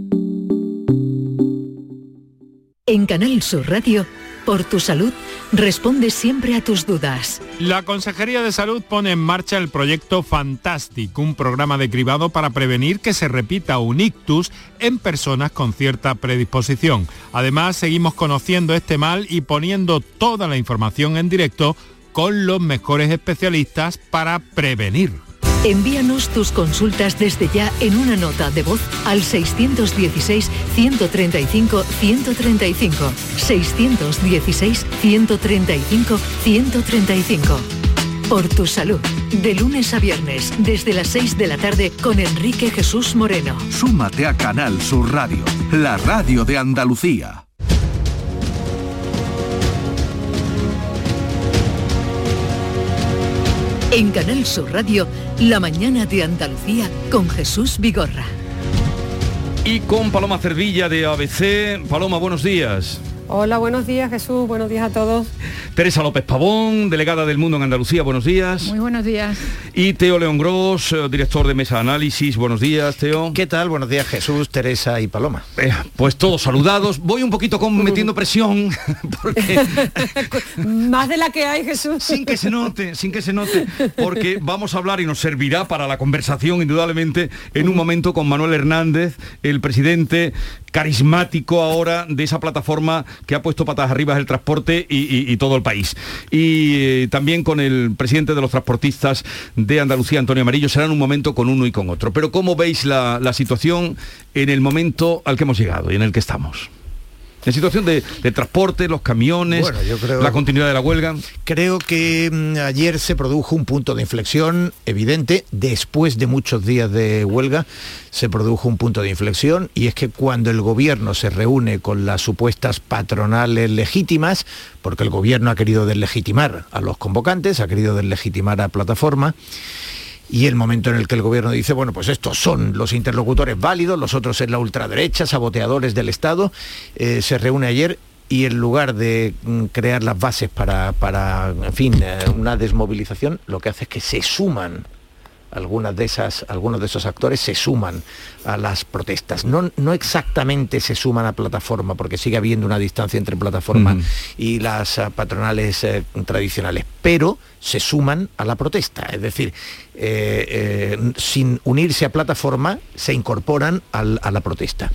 En Canal Sur Radio, por tu salud, responde siempre a tus dudas. La Consejería de Salud pone en marcha el proyecto Fantastic, un programa de cribado para prevenir que se repita un ictus en personas con cierta predisposición. Además, seguimos conociendo este mal y poniendo toda la información en directo con los mejores especialistas para prevenir. Envíanos tus consultas desde ya en una nota de voz al 616-135-135. 616-135-135. Por tu salud. De lunes a viernes, desde las 6 de la tarde, con Enrique Jesús Moreno. Súmate a Canal Sur Radio, la radio de Andalucía. En Canal Sur Radio, la mañana de Andalucía con Jesús Vigorra. Y con Paloma Cervilla de ABC. Paloma, buenos días. Hola, buenos días Jesús, buenos días a todos. Teresa López Pavón, delegada del Mundo en Andalucía, buenos días. Muy buenos días. Y Teo León Gros, eh, director de Mesa Análisis, buenos días, Teo. ¿Qué tal? Buenos días Jesús, Teresa y Paloma. Eh, pues todos saludados. Voy un poquito con metiendo presión, porque... Más de la que hay, Jesús. Sin que se note, sin que se note, porque vamos a hablar y nos servirá para la conversación, indudablemente, en un momento con Manuel Hernández, el presidente carismático ahora de esa plataforma que ha puesto patas arriba el transporte y, todo el país. Y eh, también con el presidente de los transportistas de Andalucía, Antonio Amarillo, será en un momento con uno y con otro. Pero ¿cómo veis la situación en el momento al que hemos llegado y en el que estamos? En situación de, de transporte, los camiones, Bueno, yo creo- la continuidad de la huelga. Creo que mm, ayer se produjo un punto de inflexión evidente, después de muchos días de huelga, se produjo un punto de inflexión y es que cuando el gobierno se reúne con las supuestas patronales legítimas, porque el gobierno ha querido deslegitimar a los convocantes, ha querido deslegitimar a plataforma, y el momento en el que el gobierno dice, bueno, pues estos son los interlocutores válidos, los otros es la ultraderecha, saboteadores del Estado, eh, se reúne ayer y en lugar de mm, crear las bases para, para, en fin, eh, una desmovilización, lo que hace es que se suman algunas de esas, algunos de esos actores se suman a las protestas. No, no exactamente se suman a plataforma, porque sigue habiendo una distancia entre plataforma y las ah, patronales eh, tradicionales, pero se suman a la protesta. Es decir, eh, eh, sin unirse a plataforma, se incorporan al- a la protesta.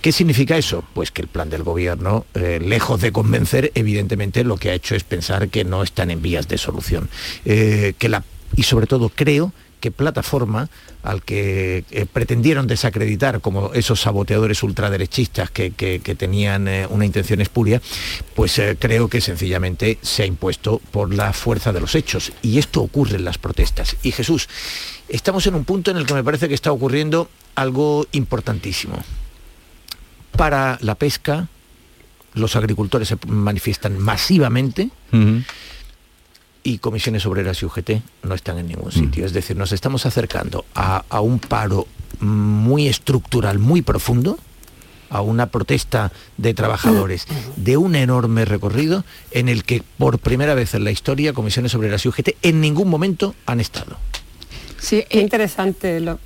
¿Qué significa eso? Pues que el plan del gobierno, eh, lejos de convencer, evidentemente lo que ha hecho es pensar que no están en vías de solución. Eh, que la, y sobre todo creo que plataforma al que eh, pretendieron desacreditar como esos saboteadores ultraderechistas que, tenían eh, una intención espuria, pues eh, creo que sencillamente se ha impuesto por la fuerza de los hechos. Y esto ocurre en las protestas. Y Jesús, estamos en un punto en el que me parece que está ocurriendo algo importantísimo. Para la pesca, los agricultores se manifiestan masivamente y comisiones obreras y UGT no están en ningún sitio. Es decir, nos estamos acercando a, a un paro muy estructural, muy profundo, a una protesta de trabajadores de un enorme recorrido en el que por primera vez en la historia comisiones obreras y UGT en ningún momento han estado. Sí, Qué interesante. Lo,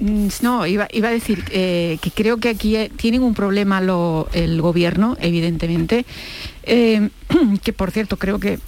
Mm, No, iba, iba a decir eh, que creo que aquí eh, tienen un problema lo- el gobierno, evidentemente, eh, que por cierto creo que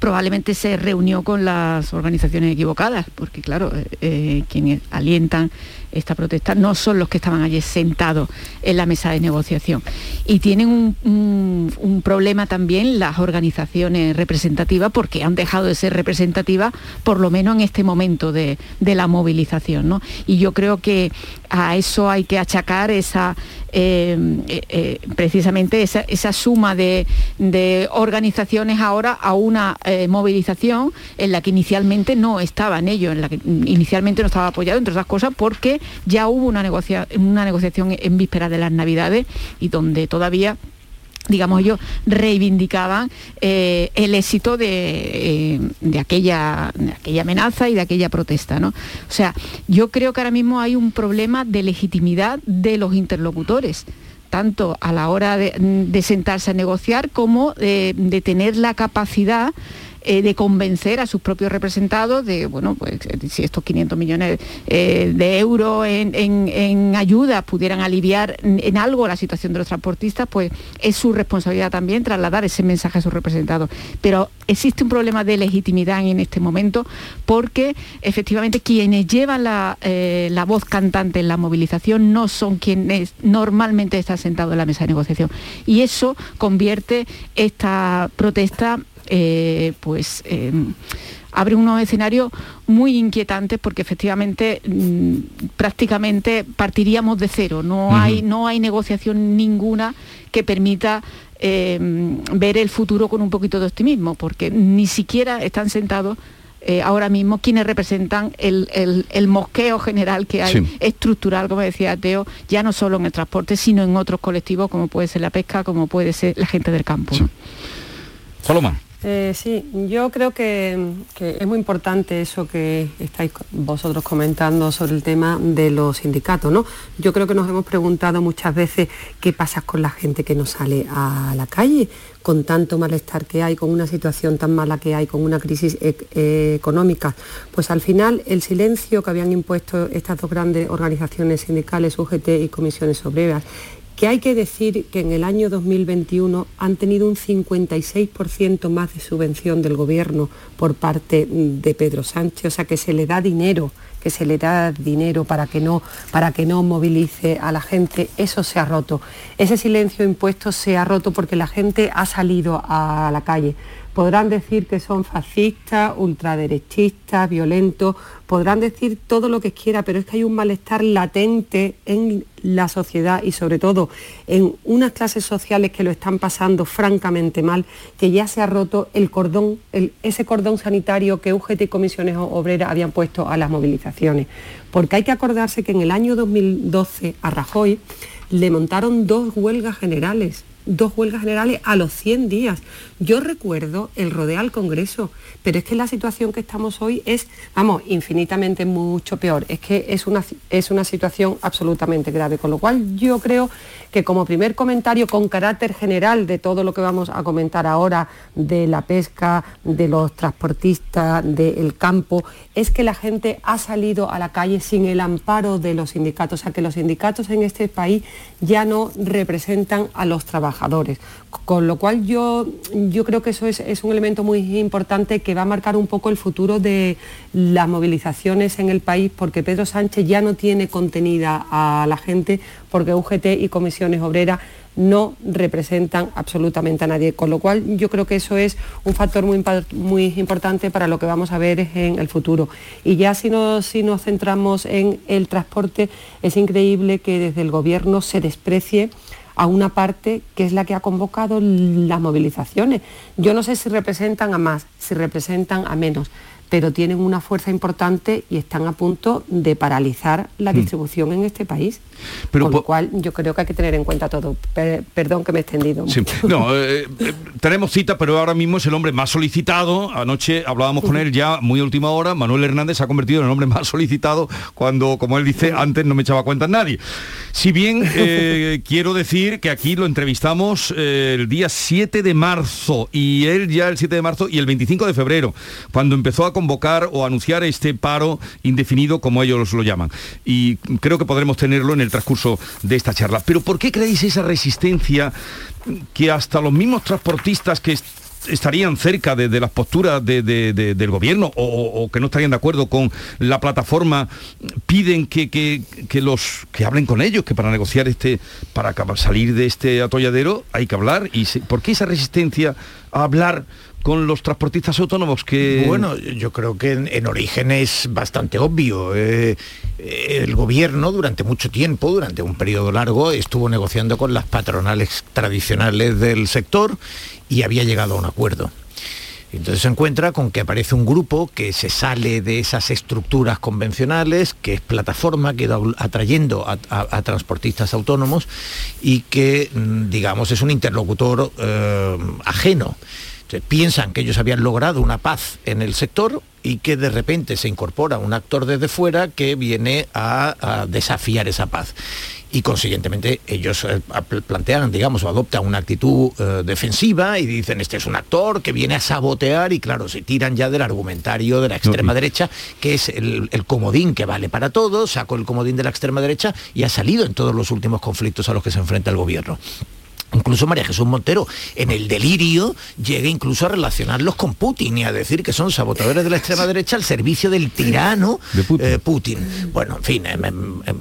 probablemente se reunió con las organizaciones equivocadas, porque claro, eh, eh, quienes alientan esta protesta no son los que estaban allí sentados en la mesa de negociación. Y tienen un, un- problema también las organizaciones representativas, porque han dejado de ser representativas, por lo menos en este momento de, de la movilización. ¿no? Y yo creo que a eso hay que achacar esa, eh, eh, eh, precisamente esa, esa suma de, de organizaciones ahora a una movilización en la que inicialmente no estaban ellos, en la que inicialmente no estaba apoyado, entre otras cosas, porque ya hubo una, negocia- una negociación en vísperas de las Navidades y donde todavía digamos ellos reivindicaban eh, el éxito de, eh, de aquella, aquella amenaza y de aquella protesta. ¿no? O sea, yo creo que ahora mismo hay un problema de legitimidad de los interlocutores tanto a la hora de, sentarse a negociar como de, de tener la capacidad eh, de convencer a sus propios representados de, bueno, pues si estos 500 millones eh, de euros en, en- en ayuda pudieran aliviar en, en algo la situación de los transportistas, pues es su responsabilidad también trasladar ese mensaje a sus representados. Pero existe un problema de legitimidad en este momento porque efectivamente quienes llevan la, eh, la voz cantante en la movilización no son quienes normalmente están sentados en la mesa de negociación. Y eso convierte esta protesta eh, pues eh, abre unos escenarios muy inquietantes porque efectivamente mm, prácticamente partiríamos de cero. No, hay, no hay negociación ninguna que permita eh, ver el futuro con un poquito de optimismo, porque ni siquiera están sentados eh, ahora mismo quienes representan el, el- el mosqueo general que hay Sí. estructural, como decía Teo, ya no solo en el transporte, sino en otros colectivos como puede ser la pesca, como puede ser la gente del campo. ¿no? Paloma. Eh, sí, yo creo que, es muy importante eso que estáis vosotros comentando sobre el tema de los sindicatos, ¿no? Yo creo que nos hemos preguntado muchas veces qué pasa con la gente que no sale a la calle, con tanto malestar que hay, con una situación tan mala que hay, con una crisis e- económica. Pues al final el silencio que habían impuesto estas dos grandes organizaciones sindicales, UGT y comisiones obreras, que hay que decir que en el año 2021 han tenido un 56% más de subvención del gobierno por parte mm, de Pedro Sánchez, o sea que se le da dinero, que se le da dinero para que no para que no movilice a la gente, eso se ha roto. Ese silencio impuesto se ha roto porque la gente ha salido a la calle. Podrán decir que son fascistas, ultraderechistas, violentos, podrán decir todo lo que quiera, pero es que hay un malestar latente en la sociedad y sobre todo en unas clases sociales que lo están pasando francamente mal, que ya se ha roto el cordón, ese cordón sanitario que UGT y comisiones obreras habían puesto a las movilizaciones. Porque hay que acordarse que en el año 2012 a Rajoy le montaron dos huelgas generales dos huelgas generales a los 100 días. Yo recuerdo el rodeo al Congreso, pero es que la situación que estamos hoy es, vamos, infinitamente mucho peor. Es que es una, es una situación absolutamente grave. Con lo cual yo creo que como primer comentario con carácter general de todo lo que vamos a comentar ahora, de la pesca, de los transportistas, del campo, es que la gente ha salido a la calle sin el amparo de los sindicatos. O sea, que los sindicatos en este país ya no representan a los trabajadores. Con lo cual yo, yo creo que eso es, es, un elemento muy importante que va a marcar un poco el futuro de las movilizaciones en el país, porque Pedro Sánchez ya no tiene contenida a la gente, porque UGT y comisiones obreras no representan absolutamente a nadie, con lo cual yo creo que eso es un factor muy, muy importante para lo que vamos a ver en el futuro. Y ya si nos, si nos centramos en el transporte, es increíble que desde el Gobierno se desprecie a una parte que es la que ha convocado las movilizaciones. Yo no sé si representan a más, si representan a menos, pero tienen una fuerza importante y están a punto de paralizar la hmm. distribución en este país. Pero, Con lo cual yo creo que hay que tener en cuenta todo. perdón que me he extendido. No, eh, eh, tenemos cita, pero ahora mismo es el hombre más solicitado. Anoche hablábamos con él ya muy última hora. Manuel Hernández se ha convertido en el hombre más solicitado cuando, como él dice, antes no me echaba cuenta nadie. Si bien eh, quiero decir que aquí lo entrevistamos el día 7 de marzo y él ya el 7 de marzo y el 25 de febrero, cuando empezó a convocar o anunciar este paro indefinido, como ellos lo llaman. Y creo que podremos tenerlo en el transcurso de esta charla. Pero ¿por qué creéis esa resistencia que hasta los mismos transportistas que estarían cerca de, las posturas del gobierno o, que no estarían de acuerdo con la plataforma piden que, los que hablen con ellos que para negociar este para salir de este atolladero hay que hablar y por qué esa resistencia a hablar con los transportistas autónomos que... Bueno, yo creo que en, origen es bastante obvio. Eh, el gobierno durante mucho tiempo, durante un periodo largo, estuvo negociando con las patronales tradicionales del sector y había llegado a un acuerdo. Entonces se encuentra con que aparece un grupo que se sale de esas estructuras convencionales, que es plataforma, que va atrayendo a, transportistas autónomos y que, mm, digamos, es un interlocutor eh, ajeno piensan que ellos habían logrado una paz en el sector y que de repente se incorpora un actor desde fuera que viene a, desafiar esa paz y consiguientemente ellos eh, plantean, digamos, o adoptan una actitud eh, defensiva y dicen, este es un actor que viene a sabotear y claro, se tiran ya del argumentario de la extrema derecha, que es el, el, comodín que vale para todos, sacó el comodín de la extrema derecha y ha salido en todos los últimos conflictos a los que se enfrenta el gobierno. Incluso María Jesús Montero, en el delirio, llega incluso a relacionarlos con Putin y a decir que son sabotadores de la extrema derecha al servicio del tirano eh, Putin. Bueno, en fin, em, em, em,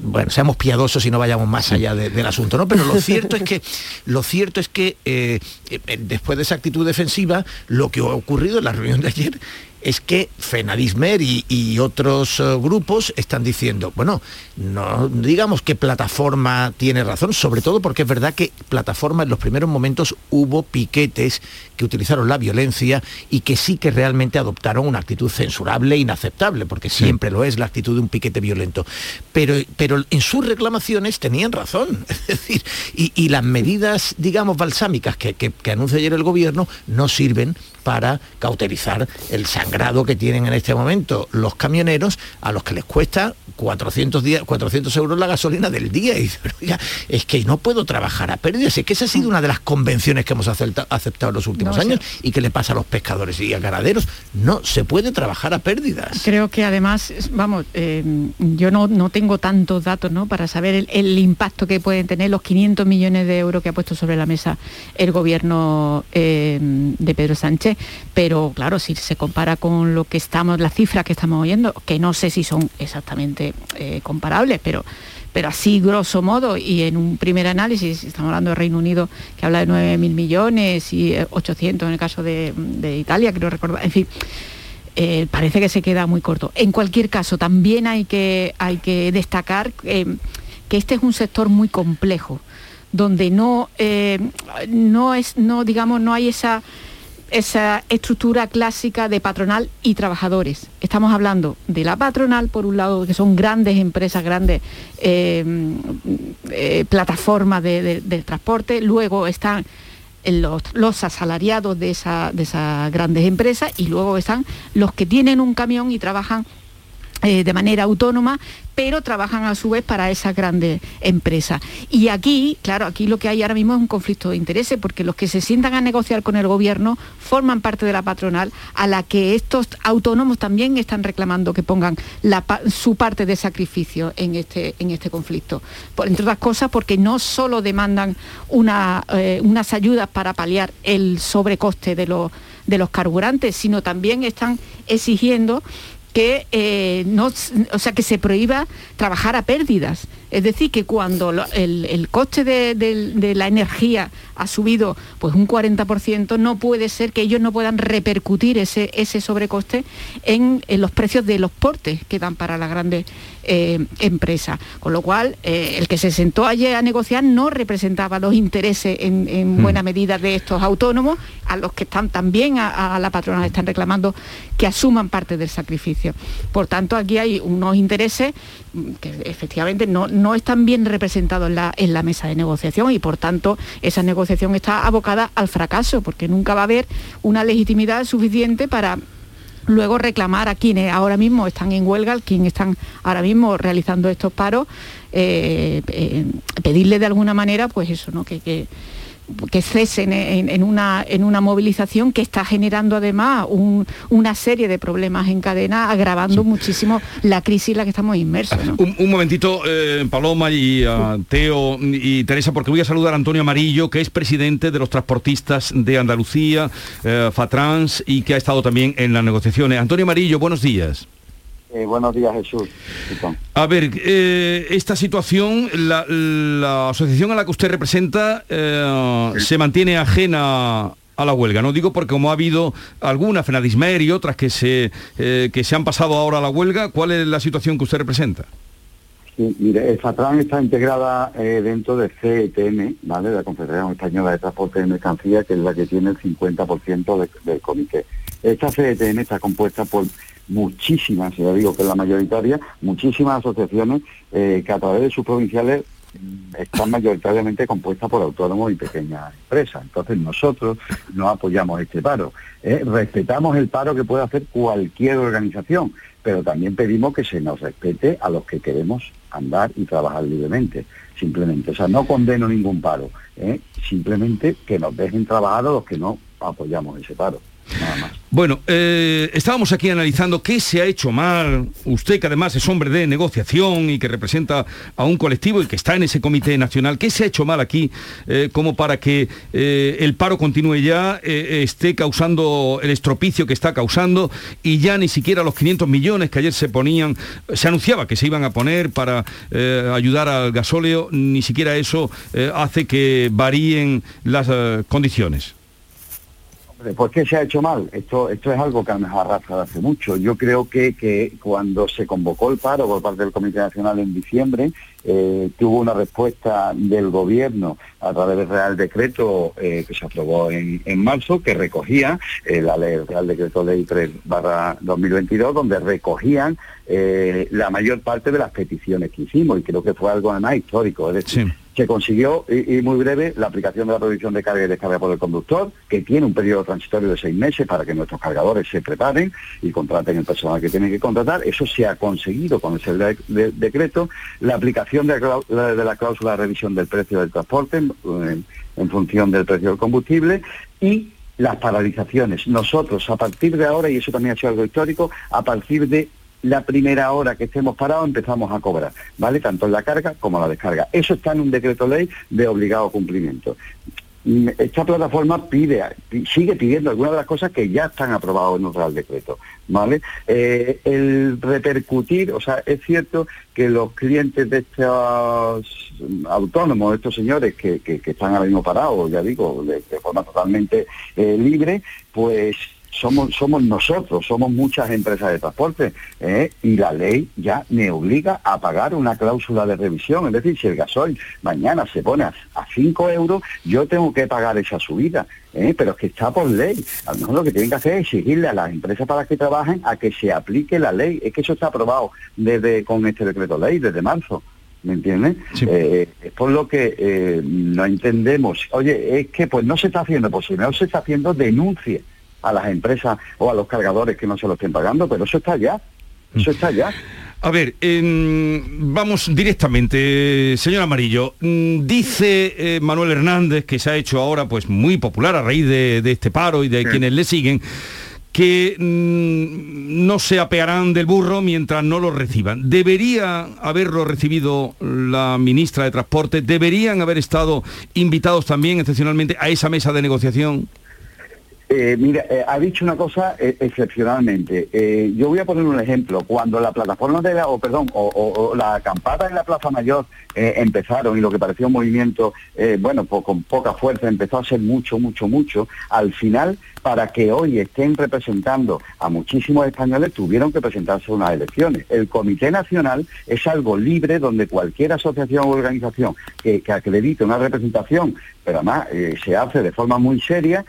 bueno, seamos piadosos y no vayamos más allá del asunto, ¿no? Pero lo cierto es que, lo cierto es que eh, eh, después de esa actitud defensiva, lo que ha ocurrido en la reunión de ayer es que Fenadismer y, otros eh, grupos están diciendo, bueno, no digamos que plataforma tiene razón, sobre todo porque es verdad que plataforma en los primeros momentos hubo piquetes que utilizaron la violencia y que sí que realmente adoptaron una actitud censurable e inaceptable, porque siempre lo es la actitud de un piquete violento. Pero, pero en sus reclamaciones tenían razón. Es decir, y, las medidas, digamos, balsámicas que, que anuncia ayer el gobierno no sirven para cauterizar el sangrado que tienen en este momento los camioneros a los que les cuesta 400, 400 euros la gasolina del día. Y es que no puedo trabajar a pérdidas. Es que esa ha sido una de las convenciones que hemos aceptado en los últimos años y que le pasa a los pescadores y a ganaderos. No se puede trabajar a pérdidas. Creo que además, vamos, eh, yo no, no tengo tantos datos ¿no? para saber el, impacto que pueden tener los 500 millones de euros que ha puesto sobre la mesa el gobierno eh, de Pedro Sánchez pero claro, si se compara con lo que estamos, las cifras que estamos oyendo, que no sé si son exactamente eh, comparables, pero pero así grosso modo y en un primer análisis, estamos hablando de Reino Unido que habla de 9.000 millones y 800 en el caso de, Italia, creo recordar, en fin, eh, parece que se queda muy corto. En cualquier caso, también hay que, hay que destacar que este es un sector muy complejo, donde no, eh, no es, no, digamos, no hay esa esa estructura clásica de patronal y trabajadores. Estamos hablando de la patronal, por un lado, que son grandes empresas, grandes eh, eh, plataformas de, transporte, luego están los, los asalariados de, esa, de esas grandes empresas y luego están los que tienen un camión y trabajan de manera autónoma, pero trabajan a su vez para esas grandes empresas. Y aquí, claro, aquí lo que hay ahora mismo es un conflicto de intereses, porque los que se sientan a negociar con el gobierno forman parte de la patronal, a la que estos autónomos también están reclamando que pongan su parte de sacrificio en este, en este conflicto. Por, entre otras cosas, porque no solo demandan eh, unas ayudas para paliar el sobrecoste de los, de los carburantes, sino también están exigiendo que eh, no, o sea, que se prohíba trabajar a pérdidas. Es decir, que cuando el, coste de, la energía ha subido pues un 40%, no puede ser que ellos no puedan repercutir ese, ese sobrecoste en, los precios de los portes que dan para las grandes eh, empresas. Con lo cual, eh, el que se sentó ayer a negociar no representaba los intereses en, mm. buena medida de estos autónomos, a los que están también a, la patronal están reclamando que asuman parte del sacrificio. Por tanto, aquí hay unos intereses que efectivamente no no están bien representados en la, en la mesa de negociación y por tanto esa negociación está abocada al fracaso, porque nunca va a haber una legitimidad suficiente para luego reclamar a quienes ahora mismo están en huelga, a quienes están ahora mismo realizando estos paros, eh, eh, pedirle de alguna manera, pues eso, ¿no? que cesen en, una, en una movilización que está generando además una serie de problemas en cadena, agravando muchísimo la crisis en la que estamos inmersos. Un, momentito, eh, Paloma y uh, Teo y Teresa, porque voy a saludar a Antonio Amarillo, que es presidente de los transportistas de Andalucía, eh, Fatrans, y que ha estado también en las negociaciones. Antonio Amarillo, buenos días. Eh, buenos días, Jesús. A ver, eh, esta situación, la, asociación a la que usted representa eh, se mantiene ajena a la huelga. No digo porque como ha habido algunas, Fenadismer y otras que se, que se han pasado ahora a la huelga, ¿cuál es la situación que usted representa? Sí, mire, el FATRAN está integrada dentro de CETM, ¿vale? de la Confederación Española de Transporte de Mercancía, que es la que tiene el 50% del comité. Esta CETM está compuesta por muchísimas, ya digo que es la mayoritaria, muchísimas asociaciones eh, que a través de sus provinciales mm, están mayoritariamente compuestas por autónomos y pequeñas empresas. Entonces nosotros no apoyamos este paro. ¿eh? respetamos el paro que puede hacer cualquier organización, pero también pedimos que se nos respete a los que queremos andar y trabajar libremente. Simplemente, o sea, no condeno ningún paro, ¿eh? simplemente que nos dejen trabajar a los que no apoyamos ese paro. Bueno, eh, estábamos aquí analizando qué se ha hecho mal. Usted que además es hombre de negociación y que representa a un colectivo y que está en ese comité nacional, ¿qué se ha hecho mal aquí eh, como para que eh, el paro continúe ya, esté causando el estropicio que está causando y ya ni siquiera los 500 millones que ayer se ponían, se anunciaba que se iban a poner para ayudar al gasóleo, ni siquiera eso hace que varíen las condiciones? ¿Por qué se ha hecho mal? Esto, esto es algo que nos arrastra hace mucho. Yo creo que, que cuando se convocó el paro por parte del Comité Nacional en diciembre, eh, tuvo una respuesta del gobierno a través del Real Decreto eh, que se aprobó en, marzo, que recogía eh, la ley, el Real Decreto Ley 3 barra 2022, donde recogían la mayor parte de las peticiones que hicimos, y creo que fue algo además histórico. Es decir, se consiguió, y, muy breve, la aplicación de la prohibición de carga y descarga por el conductor, que tiene un periodo transitorio de seis meses para que nuestros cargadores se preparen y contraten el personal que tienen que contratar. Eso se ha conseguido con ese decreto. La aplicación de la, cláusula de revisión del precio del transporte en función del precio del combustible y las paralizaciones. Nosotros, a partir de ahora, y eso también ha sido algo histórico, a partir de la primera hora que estemos parados empezamos a cobrar, ¿vale? Tanto la carga como la descarga. Eso está en un decreto ley de obligado cumplimiento. Mm, esta plataforma pide, sigue pidiendo algunas de las cosas que ya están aprobadas en otro Decreto, ¿vale? Eh, el repercutir, o sea, es cierto que los clientes de estos autónomos, estos señores que, están ahora mismo parados, ya digo, de, forma totalmente eh, libre, pues somos, somos nosotros, somos muchas empresas de transporte, ¿eh? y la ley ya me obliga a pagar una cláusula de revisión. Es decir, si el gasoil mañana se pone a, 5 euros, yo tengo que pagar esa subida. ¿eh? Pero es que está por ley. A lo mejor lo que tienen que hacer es exigirle a las empresas para que trabajen a que se aplique la ley. Es que eso está aprobado desde con este decreto ley, desde marzo. ¿me entiendes? Eh, es por lo que eh, no entendemos. Oye, es que pues no se está haciendo, pues si no se está haciendo denuncie a las empresas o a los cargadores que no se lo estén pagando, pero eso está ya, eso está ya. A ver, vamos directamente, señor Amarillo. Mm, dice eh, Manuel Hernández, que se ha hecho ahora pues muy popular a raíz de, este paro y de quienes le siguen, que mm, no se apearán del burro mientras no lo reciban. ¿Debería haberlo recibido la ministra de Transporte? ¿Deberían haber estado invitados también excepcionalmente a esa mesa de negociación? Eh, mira, eh, ha dicho una cosa eh, excepcionalmente. yo voy a poner un ejemplo. Cuando la plataforma de la, o perdón, o, la acampada en la Plaza Mayor empezaron y lo que parecía un movimiento, bueno, pues con poca fuerza, empezó a ser mucho, mucho, mucho, al final, para que hoy estén representando a muchísimos españoles, tuvieron que presentarse unas elecciones. El Comité Nacional es algo libre donde cualquier asociación o organización que, acredite una representación, pero además se hace de forma muy seria,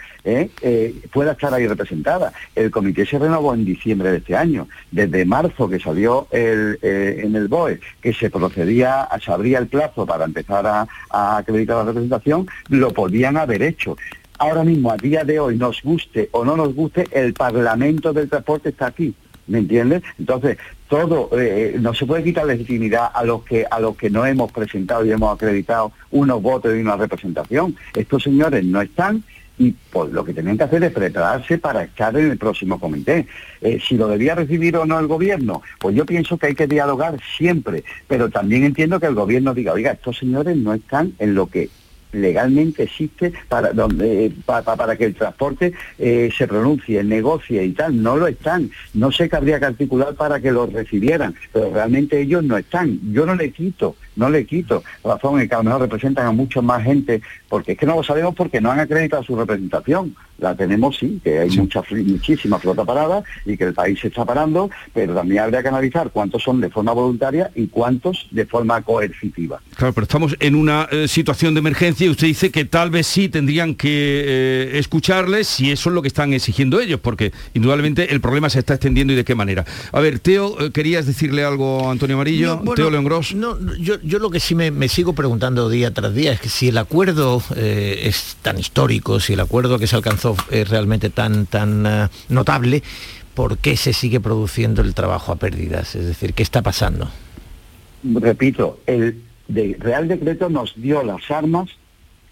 pueda estar ahí representada. El comité se renovó en diciembre de este año. Desde marzo que salió eh, en el BOE que se procedía, se abría el plazo para empezar a, a acreditar la representación, lo podían haber hecho ahora mismo, a día de hoy, nos guste o no nos guste, el Parlamento del Transporte está aquí. ¿Me entiendes? Entonces, todo, eh, no se puede quitar legitimidad a los que a los que no hemos presentado y hemos acreditado unos votos y una representación. Estos señores no están y pues lo que tenían que hacer es prepararse para estar en el próximo comité. Eh, si lo debía recibir o no el gobierno, pues yo pienso que hay que dialogar siempre, pero también entiendo que el gobierno diga, oiga, estos señores no están en lo que legalmente existe para, donde, para, que el transporte eh, se pronuncie, negocie y tal. No lo están. No sé qué habría que articular para que lo recibieran, pero realmente ellos no están. Yo no le quito, no le quito razón en que a lo mejor representan a mucha más gente, porque es que no lo sabemos porque no han acreditado su representación la tenemos sí, que hay mucha, muchísima flota parada y que el país se está parando, pero también habría que analizar cuántos son de forma voluntaria y cuántos de forma coercitiva. Claro, pero estamos en una eh, situación de emergencia y usted dice que tal vez sí tendrían que eh, escucharles si eso es lo que están exigiendo ellos, porque indudablemente el problema se está extendiendo y de qué manera. A ver, Teo, eh, ¿querías decirle algo a Antonio Amarillo? Teo León Gross. No, yo, yo, lo que sí me, sigo preguntando día tras día es que si el acuerdo es tan histórico, si el acuerdo que se alcanzó es realmente tan, tan eh, notable, ¿por qué se sigue produciendo el trabajo a pérdidas? Es decir, ¿qué está pasando? Repito, el Real Decreto nos dio las armas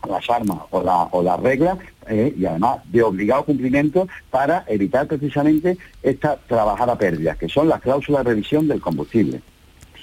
las armas o la, o la regla eh, y además de obligado cumplimiento para evitar precisamente esta trabajar a pérdidas, que son las cláusulas de revisión del combustible.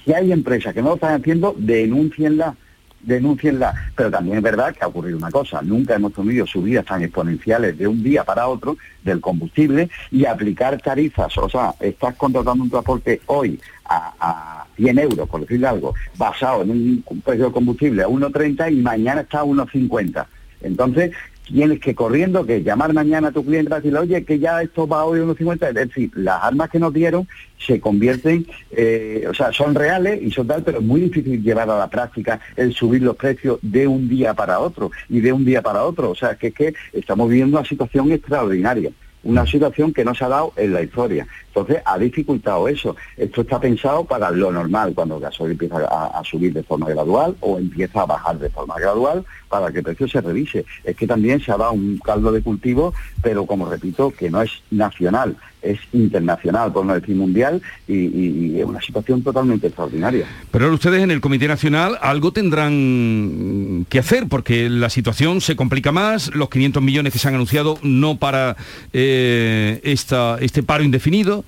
Si hay empresas que no lo están haciendo, denúncienla denúncienla. Pero también es verdad que ha ocurrido una cosa, nunca hemos tenido subidas tan exponenciales de un día para otro del combustible y aplicar tarifas, o sea, estás contratando un transporte hoy a, a 100 euros, por decirle algo, basado en un precio de combustible a 1,30 y mañana está a 1,50. Entonces, tienes que corriendo, que llamar mañana a tu cliente y decirle, oye, que ya esto va hoy a unos 50, es decir, las armas que nos dieron se convierten, eh, o sea, son reales y son tal, pero es muy difícil llevar a la práctica el subir los precios de un día para otro y de un día para otro, o sea, que es que estamos viviendo una situación extraordinaria una situación que no se ha dado en la historia. Entonces ha dificultado eso. Esto está pensado para lo normal, cuando el gasoil empieza a, subir de forma gradual o empieza a bajar de forma gradual para que el precio se revise. Es que también se ha dado un caldo de cultivo, pero como repito, que no es nacional, es internacional, por no decir mundial, y, es una situación totalmente extraordinaria. Pero ustedes en el Comité Nacional algo tendrán que hacer, porque la situación se complica más, los 500 millones que se han anunciado no para eh, esta, este paro indefinido.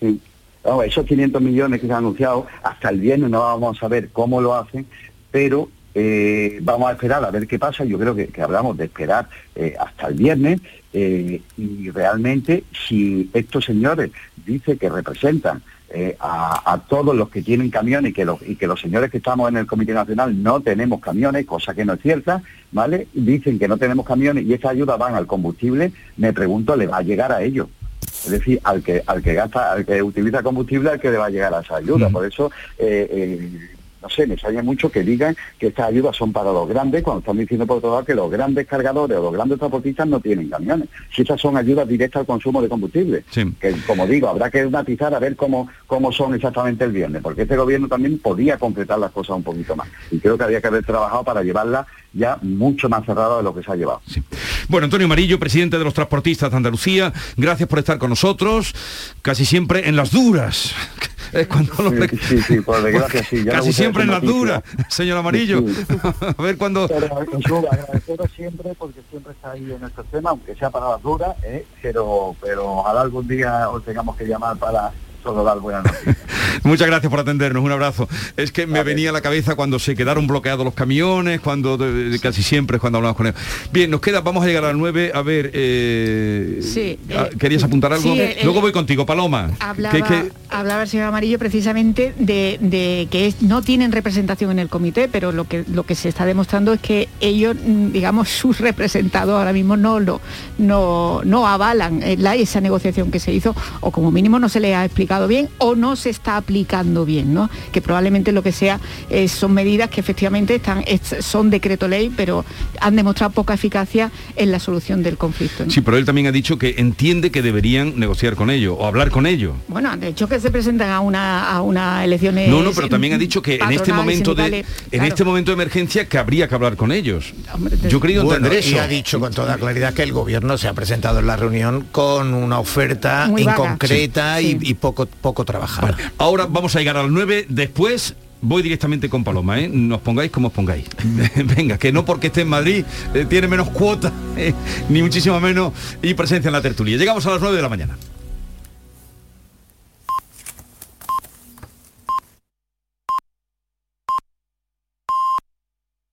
Sí. esos 500 millones que se han anunciado, hasta el viernes no vamos a ver cómo lo hacen, pero eh, vamos a esperar a ver qué pasa. Yo creo que, hablamos de esperar eh, hasta el viernes y realmente si estos señores dicen que representan eh, a, todos los que tienen camiones y que, los, y que los señores que estamos en el Comité Nacional no tenemos camiones, cosa que no es cierta, ¿vale? Dicen que no tenemos camiones y esas ayudas van al combustible, me pregunto, ¿le va a llegar a ellos? Es decir, al que al que gasta, al que utiliza combustible, al que le va a llegar a esa ayuda. Por eso eh, eh, no sé, me extraña mucho que digan que estas ayudas son para los grandes, cuando están diciendo por otro lado que los grandes cargadores o los grandes transportistas no tienen camiones. Si estas son ayudas directas al consumo de combustible, que como digo, habrá que matizar a ver cómo, cómo son exactamente el viernes, porque este gobierno también podía concretar las cosas un poquito más. Y creo que había que haber trabajado para llevarla ya mucho más cerrada de lo que se ha llevado. Bueno, Antonio Marillo, presidente de los transportistas de Andalucía, gracias por estar con nosotros, casi siempre en las duras. Es cuando sí, sí, por desgracia, sí. Casi siempre en las duras, señor Amarillo. a ver cuándo... Pero agradeceros siempre porque siempre está ahí en estos temas, aunque sea para las duras, ¿eh? pero, pero ojalá algún día os tengamos que llamar para Muchas gracias por atendernos, un abrazo. Es que me venía a la cabeza cuando se quedaron bloqueados los camiones, cuando casi siempre cuando hablamos con ellos. Bien, nos queda, vamos a llegar a las 9, a ver, eh, sí, ah, ¿querías eh, apuntar algo? Luego voy contigo, Paloma. Hablaba, el señor Amarillo precisamente de, que no tienen representación en el comité, pero lo que, lo que se está demostrando es que ellos, mm, digamos, sus representados ahora mismo no, lo, no, no avalan eh, la, esa negociación que se hizo, o como mínimo no se le ha explicado bien o no se está aplicando bien, ¿no? Que probablemente lo que sea eh, son medidas que efectivamente están, son decreto ley, pero han demostrado poca eficacia en la solución del conflicto. Sí, pero él también ha dicho que entiende que deberían negociar con ellos o hablar con ellos. Bueno, de hecho que se presentan a una a una elecciones. No, no, pero también ha dicho que en este momento de en este momento de emergencia que habría que hablar con ellos. Yo creo entender eso. Y ha dicho con toda claridad que el gobierno se ha presentado en la reunión con una oferta inconcreta y poco poco, trabajar. ahora vamos a llegar al 9, después voy directamente con Paloma, ¿eh? Nos pongáis como os pongáis. Venga, que no porque esté en Madrid eh, tiene menos cuota, eh, ni muchísimo menos, y presencia en la tertulia. Llegamos a las 9 de la mañana.